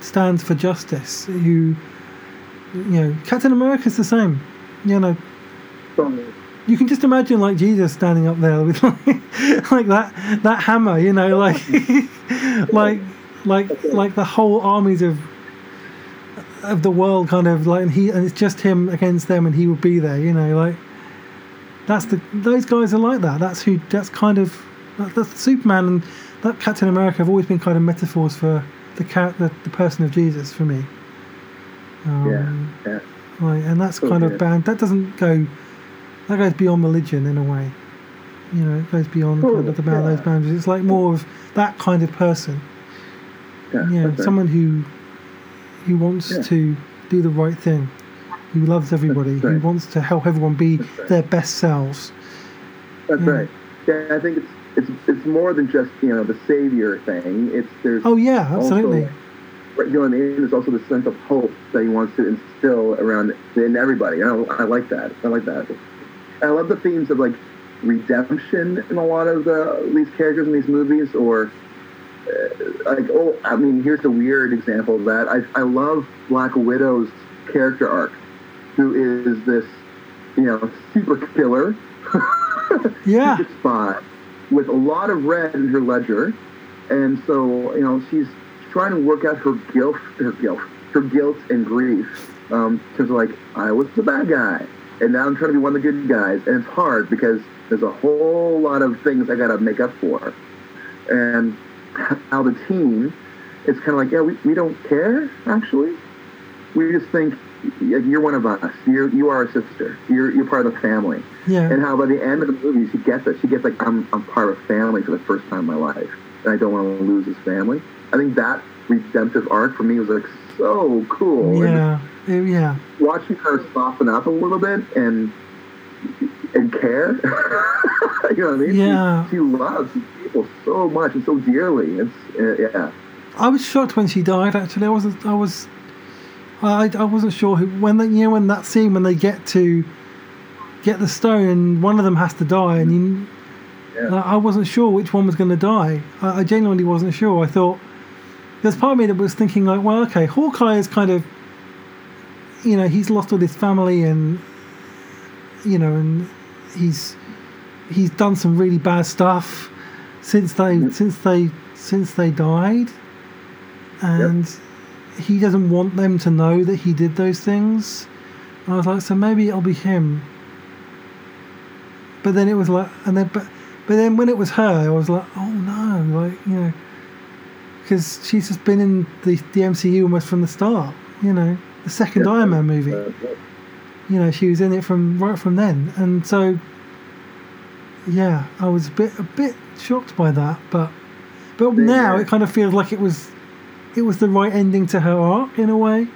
stands for justice, who, you know, Captain America's the same, you know, So, you can just imagine like Jesus standing up there with like, like that that hammer, you know, like like like like the whole armies of of the world kind of like and he and it's just him against them and he would be there, you know, like that's the those guys are like that. That's who that's kind of that's Superman and that Captain America have always been kind of metaphors for the cat the, the person of Jesus for me. Um, yeah, yeah. Like, and that's kind of bad. That doesn't go. That goes beyond religion in a way. You know, it goes beyond kind of about yeah. those boundaries. It's like more of that kind of person. Yeah, you know, someone who who wants yeah. to do the right thing, who loves everybody, right. who wants to help everyone be right. their best selves. That's yeah. right. Yeah, I think it's it's it's more than just you know the savior thing. It's there's oh yeah, absolutely. Also, you know, in the end, there's also the sense of hope that he wants to instill around in everybody. I, I like that. I like that. I love the themes of like redemption in a lot of the these characters in these movies, or uh, like oh, I mean, here's a weird example of that. I I love Black Widow's character arc, who is this you know super killer, yeah, spot with a lot of red in her ledger, and so you know she's trying to work out her guilt, her guilt, her guilt and grief. Um, because like I was the bad guy, and now I'm trying to be one of the good guys, and it's hard because there's a whole lot of things I got to make up for. And how the team, it's kind of like, yeah, we, we don't care actually. We just think you're one of us. You're you are a sister. You're you're part of the family. Yeah. And how by the end of the movie she gets it. She gets like I'm I'm part of a family for the first time in my life, and I don't want to lose this family. I think that redemptive arc for me was like so cool. Yeah, and yeah. Watching her soften up a little bit and and care. you know what I mean? Yeah. She, she loves people so much and so dearly. It's uh, yeah. I was shocked when she died. Actually, I wasn't. I was. I, I wasn't sure who when they, you know when that scene when they get to get the stone and one of them has to die and you, yeah. I wasn't sure which one was going to die. I, I genuinely wasn't sure. I thought there's part of me that was thinking like, well, okay, Hawkeye is kind of, you know, he's lost all his family and, you know, and he's he's done some really bad stuff since they mm-hmm. since they since they died, and yep. he doesn't want them to know that he did those things. And I was like, so maybe it'll be him. But then it was like, and then but but then when it was her, I was like, oh no, like you know because she's just been in the, the MCU almost from the start. You know, the second yeah, Iron Man movie. Uh, you know, she was in it from right from then, and so yeah, I was a bit a bit shocked by that, but but yeah. now it kind of feels like it was it was the right ending to her arc in a way.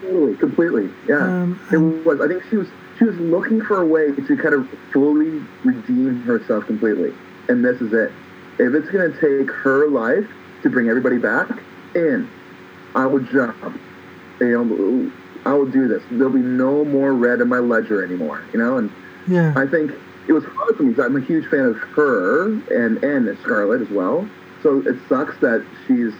Totally, completely, yeah. Um, it was. I think she was she was looking for a way to kind of fully redeem herself completely, and this is it. If it's going to take her life to bring everybody back in. I will jump. You know, I will do this. There'll be no more red in my ledger anymore. You know, and yeah, I think it was hard for me because I'm a huge fan of her and and Scarlett as well. So it sucks that she's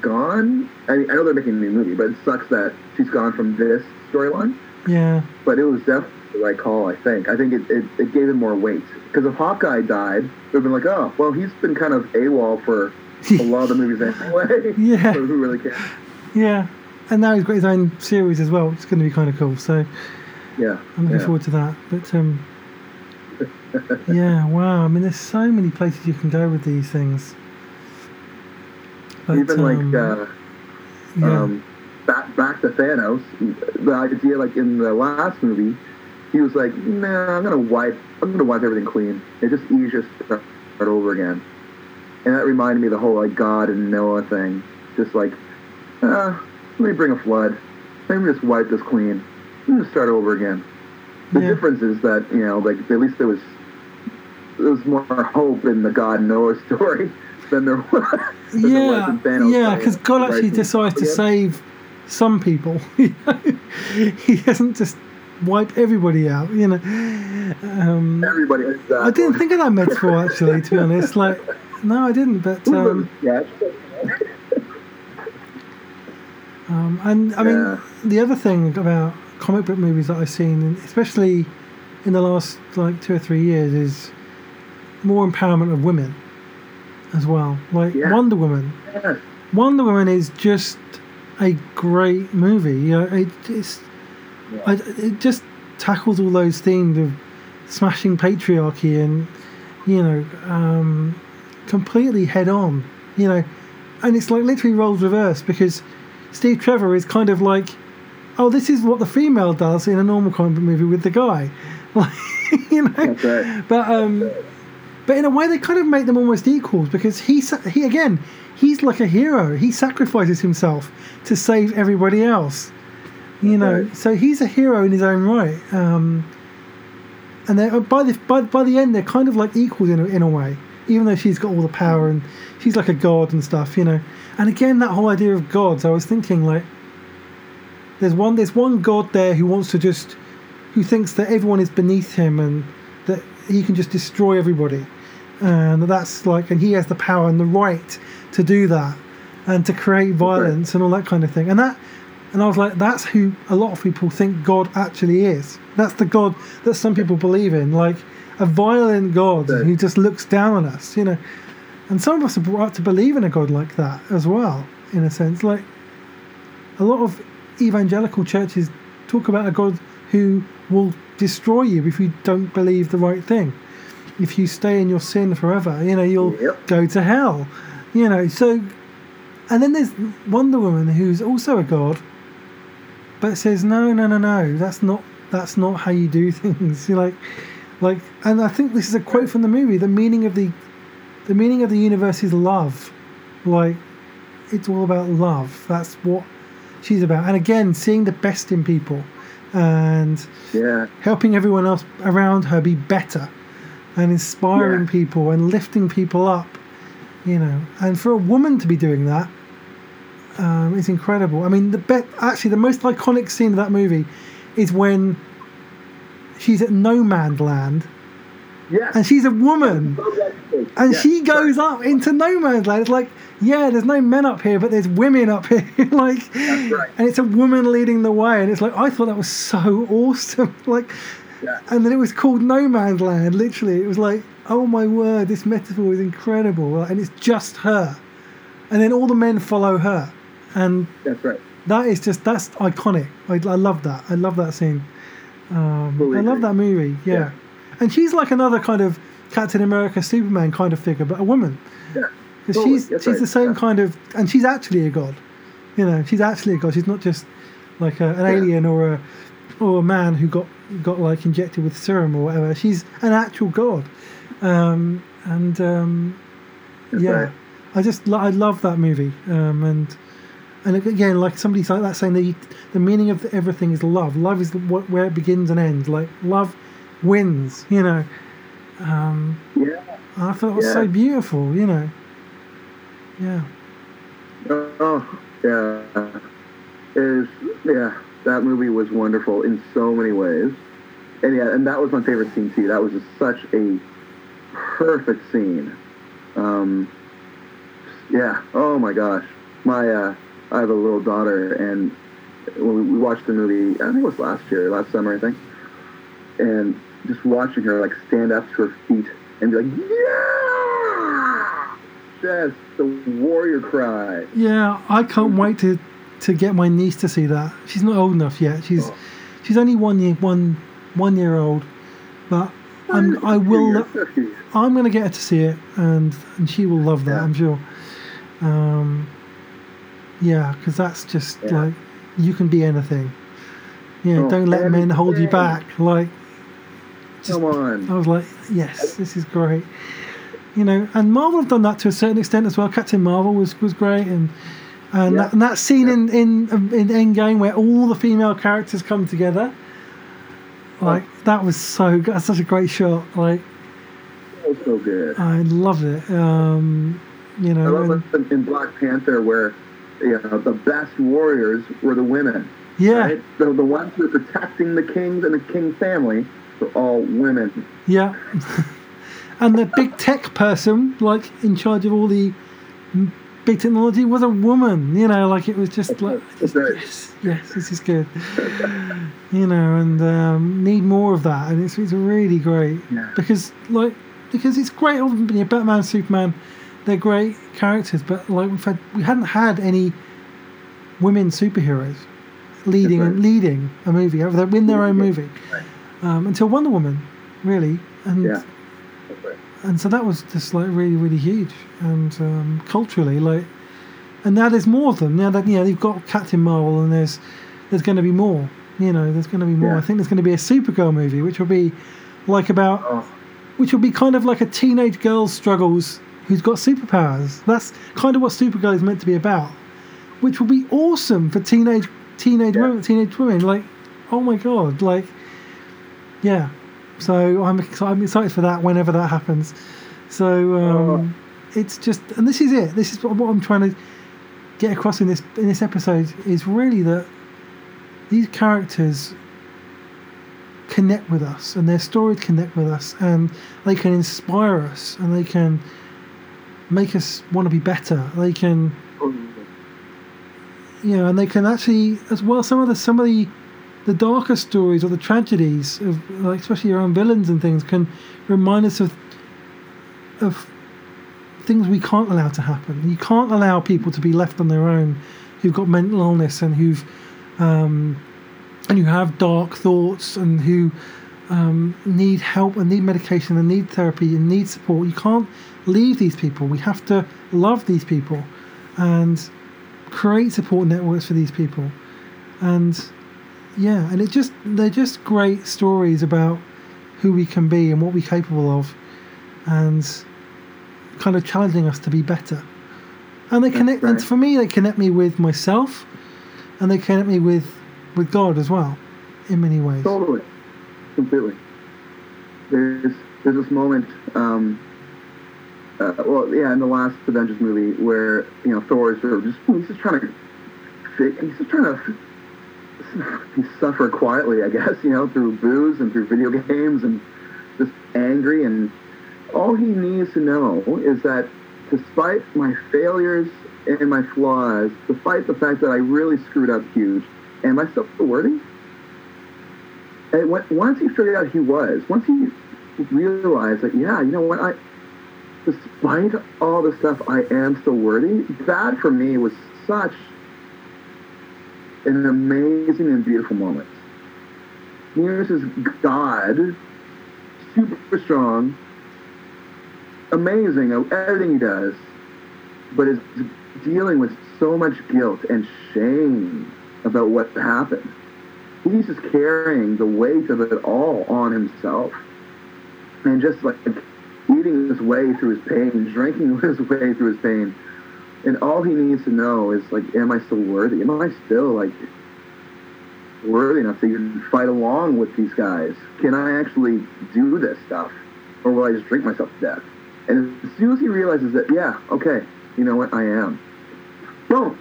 gone. I mean, I know they're making a new movie, but it sucks that she's gone from this storyline. Yeah. But it was definitely the right call, I think. I think it, it, it gave it more weight. Because if Hawkeye died, they'd have been like, oh, well, he's been kind of AWOL for a lot of the movies anyway. yeah. So who really cares? Yeah. And now he's got his own series as well. It's going to be kind of cool. So yeah, I'm looking yeah. forward to that. But um, yeah, wow. I mean, there's so many places you can go with these things. But, Even um, like uh, yeah. um, back back to Thanos, the idea like in the last movie, he was like, "Nah, I'm gonna wipe, I'm gonna wipe everything clean. It just easier your start over again." and that reminded me of the whole like God and Noah thing. Just like, uh, let me bring a flood. Let me just wipe this clean. Let me just start over again. The yeah. difference is that you know, like at least there was there was more hope in the God Noah story than there was. than yeah, there was yeah, because God actually right decides to save some people. he doesn't just wipe everybody out. You know, um, everybody. Exactly. I didn't think of that metaphor actually. To be honest, like no, I didn't. But um, yeah. Um, and I mean, the other thing about comic book movies that I've seen, especially in the last like two or three years is more empowerment of women as well. Like Yeah. Wonder Woman. Yeah. Wonder Woman is just a great movie. You know, it, it's Yeah. I, it just tackles all those themes of smashing patriarchy and you know um, completely head on. You know, and it's like literally roles reversed because Steve Trevor is kind of like, oh, this is what the female does in a normal comic movie with the guy, like you know. Right. But um, but in a way, they kind of make them almost equals because he he again he's like a hero. He sacrifices himself to save everybody else. You know, Right. so he's a hero in his own right. Um, and they by the by, by the end, they're kind of like equals in a, in a way, even though she's got all the power and she's like a god and stuff. You know, and again that whole idea of gods. I was thinking like, there's one there's one god there who wants to just who thinks that everyone is beneath him and that he can just destroy everybody. And that's like and he has the power and the right to do that and to create violence and all that kind of thing. And that and i was like that's who a lot of people think god actually is. That's the god that some people believe in like a violent god who just looks down on us you know and some of us are brought up to believe in a god like that as well in a sense like a lot of evangelical churches talk about a God who will destroy you if you don't believe the right thing. If you stay in your sin forever, you know, you'll Yep. go to hell. You know, so and then there's Wonder Woman who's also a god, but says, No, no, no, no, that's not that's not how you do things. You're like like and I think this is a quote from the movie, the meaning of the the meaning of the universe is love. Like it's all about love. That's what she's about. And again, seeing the best in people and Yeah. helping everyone else around her be better and inspiring Yeah. people and lifting people up, you know. And for a woman to be doing that um, is incredible. I mean, the be- actually the most iconic scene of that movie is when she's at no man's land Yeah. and she's a woman and Yeah. she goes up into no man's land. It's like, yeah, there's no men up here, but there's women up here. like, right. and it's a woman leading the way, and it's like I thought that was so awesome. like, Yeah. and then it was called No Man's Land. Literally, it was like, oh my word, this metaphor is incredible, and it's just her, and then all the men follow her, and That's right. that is just that's iconic. I, I love that. I love that scene. Um, I love that movie. Yeah. Yeah. and she's like another kind of Captain America, Superman kind of figure, but a woman. Yeah. Totally, she's that's she's right, the same yeah. kind of, and she's actually a god. You know, she's actually a god. She's not just like a, an Yeah. alien or a or a man who got got like injected with serum or whatever. She's an actual god. Um, and um, yeah, right. I just I love that movie. Um, and and again, like somebody like that saying the the meaning of everything is love. Love is what, where it begins and ends. Like love wins. You know. Um, Yeah. I thought it was Yeah. so beautiful. You know. Yeah. Oh, yeah. Is yeah. That movie was wonderful in so many ways, and yeah, and that was my favorite scene too. That was just such a perfect scene. Um, yeah. Oh my gosh. My uh, I have a little daughter, and when we, we watched the movie, I think it was last year, last summer, I think, and just watching her like stand up to her feet and be like, yeah, just the warrior cry. Yeah, I can't wait to to get my niece to see that. She's not old enough yet. She's Oh. she's only one year one one year old, but I'm, I will. I'm going to get her to see it, and and she will love that. Yeah. I'm sure. Um, yeah, because that's just Yeah. like you can be anything. Yeah, Oh, don't let men hold you back. Like Come on. I was like, yes, this is great. You know, and Marvel have done that to a certain extent as well. Captain Marvel was, was great, and and, Yeah. that, and that scene Yeah. in in in Endgame where all the female characters come together, like that was so good. That's such a great shot. Like So, so good. I loved it. Um, you I know, love and- it in Black Panther where you know the best warriors were the women. yeah, Right? The, the ones who were protecting the kings and the king family were all women. yeah. and the big tech person, like in charge of all the big technology was a woman. You know, like it was just like just, right. yes, yes, this is good. you know, and um, need more of that, and it's it's really great Yeah. because like because it's great. Know, Batman, Superman, they're great characters, but like we've had we hadn't had any women superheroes leading right. leading a movie. They're in their own movie Right. Um, until Wonder Woman, really, and Yeah. And so that was just like really really huge. And um, culturally like and now there's more of them. Now that you know you've got Captain Marvel and there's there's going to be more you know there's going to be more. Yeah. I think there's going to be a Supergirl movie which will be like about Oh, which will be kind of like a teenage girl struggles who's got superpowers. That's kind of what Supergirl is meant to be about which will be awesome for teenage teenage Yeah. women teenage women. Like oh my god like yeah so I'm excited, I'm excited for that whenever that happens. So um, it's just, and this is it. This is what, what I'm trying to get across in this in this episode is really that these characters connect with us, and their stories connect with us, and they can inspire us, and they can make us want to be better. They can, you know, and they can actually, as well, some of the some of the the darker stories or the tragedies of like especially around villains and things can remind us of of things we can't allow to happen. You can't allow people to be left on their own who've got mental illness and who've um, and who have dark thoughts and who um, need help and need medication and need therapy and need support. You can't leave these people. We have to love these people and create support networks for these people. And yeah, and it just they're just great stories about who we can be and what we're capable of, and kind of challenging us to be better. And they That's connect, and for me, they connect me with myself, and they connect me with with God as well, in many ways. Totally, completely. There's there's this moment, um, uh, well, yeah, in the last Avengers movie where you know Thor is sort of just he's just trying to he's just trying to suffer quietly, I guess, you know, through booze and through video games and just angry and all he needs to know is that despite my failures and my flaws, despite the fact that I really screwed up huge, am I still worthy? And when, once he figured out he was, once he realized that, yeah, you know what, I, despite all the stuff, I am still worthy. That for me was such an amazing and beautiful moment. This is God, super strong, amazing at everything he does, but is dealing with so much guilt and shame about what happened. He's just carrying the weight of it all on himself. And just like eating his way through his pain, drinking his way through his pain. And all he needs to know is like, am I still worthy? Am I still like worthy enough to fight along with these guys? Can I actually do this stuff? Or will I just drink myself to death? And as soon as he realizes that, yeah, okay, you know what, I am. Boom!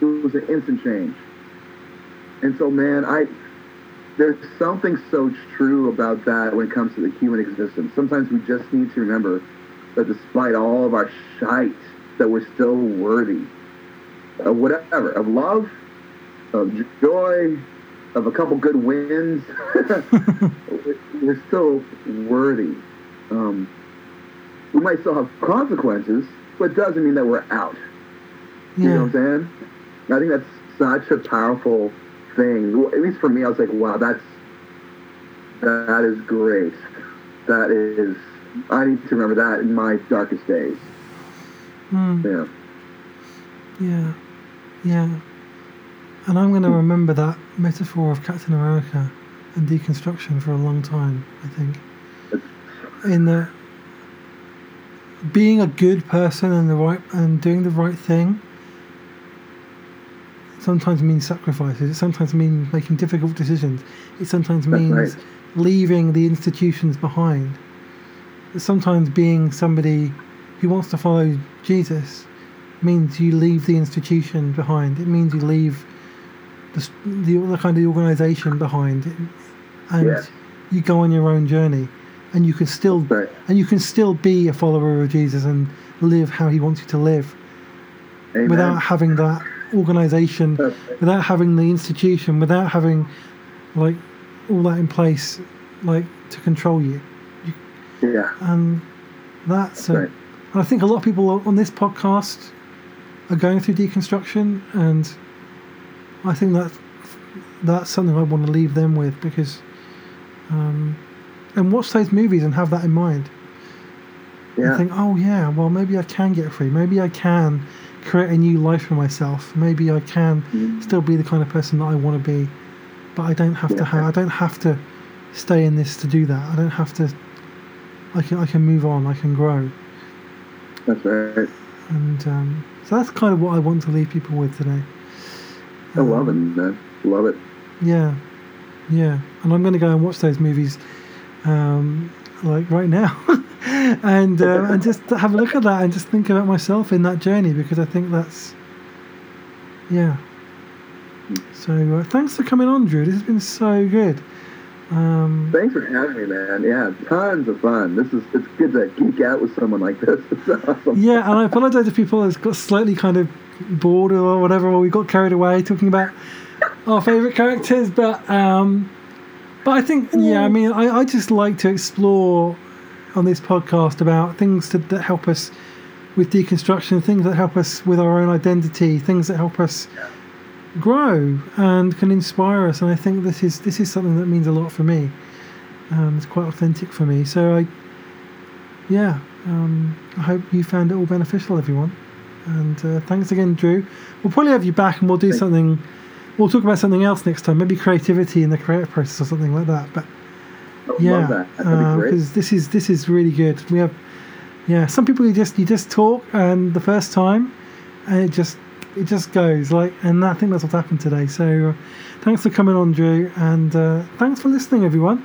It was an instant change. And so, man, I there's something so true about that when it comes to the human existence. Sometimes we just need to remember that despite all of our shite, that we're still worthy of whatever, of love, of joy, of a couple good wins. we're still worthy. Um, we might still have consequences, but it doesn't mean that we're out. You know what I'm saying? I think that's such a powerful thing. At least for me, I was like, wow, that's that is great. That is. I need to remember that in my darkest days. Mm, Yeah. yeah, yeah. And I'm going to remember that metaphor of Captain America and deconstruction for a long time. I think. in the being a good person and the right and doing the right thing sometimes means sacrifices. It sometimes means making difficult decisions. It sometimes That's means right. leaving the institutions behind. Sometimes being somebody who wants to follow Jesus means you leave the institution behind. It means you leave the, the, the kind of the organization behind, and Yes. you go on your own journey, and you can still Right. and you can still be a follower of Jesus and live how He wants you to live. Amen. without having that organization, right. without having the institution, without having like all that in place, like to control you. Yeah, And that's, that's uh, right. And I think a lot of people on this podcast are going through deconstruction, and I think that that's something I want to leave them with because, um, and watch those movies and have that in mind. Yeah, And think, oh yeah, well maybe I can get free. Maybe I can create a new life for myself. Maybe I can Mhm. still be the kind of person that I want to be, but I don't have to Yeah. have. I don't have to stay in this to do that. I don't have to. I can I can move on. I can grow. That's right. And um, so that's kind of what I want to leave people with today. I love it, Um, man. Love it. Yeah, yeah. And I'm going to go and watch those movies, um, like right now, and uh, and just have a look at that and just think about myself in that journey because I think that's, yeah. So uh, thanks for coming on, Drew. This has been so good. Um, Thanks for having me, man. Yeah, tons of fun. This is it's good to geek out with someone like this. It's awesome. yeah, and I apologise if people have got slightly kind of bored or whatever, or we got carried away talking about our favourite characters, but um, but I think yeah, I mean, I, I just like to explore on this podcast about things to, that help us with deconstruction, things that help us with our own identity, things that help us grow and can inspire us. And I think this is this is something that means a lot for me. Um, it's quite authentic for me. So I, yeah, um, I hope you found it all beneficial, everyone. And uh, thanks again, Drew. We'll probably have you back, and we'll do something. We'll talk about something else next time, maybe creativity in the creative process or something like that. But yeah, love that. That'd be great. because this is this is really good. We have, yeah, some people you just you just talk and the first time, and it just it just goes like, and I think that's what happened today. So, uh, thanks for coming on, Drew, and uh, thanks for listening, everyone.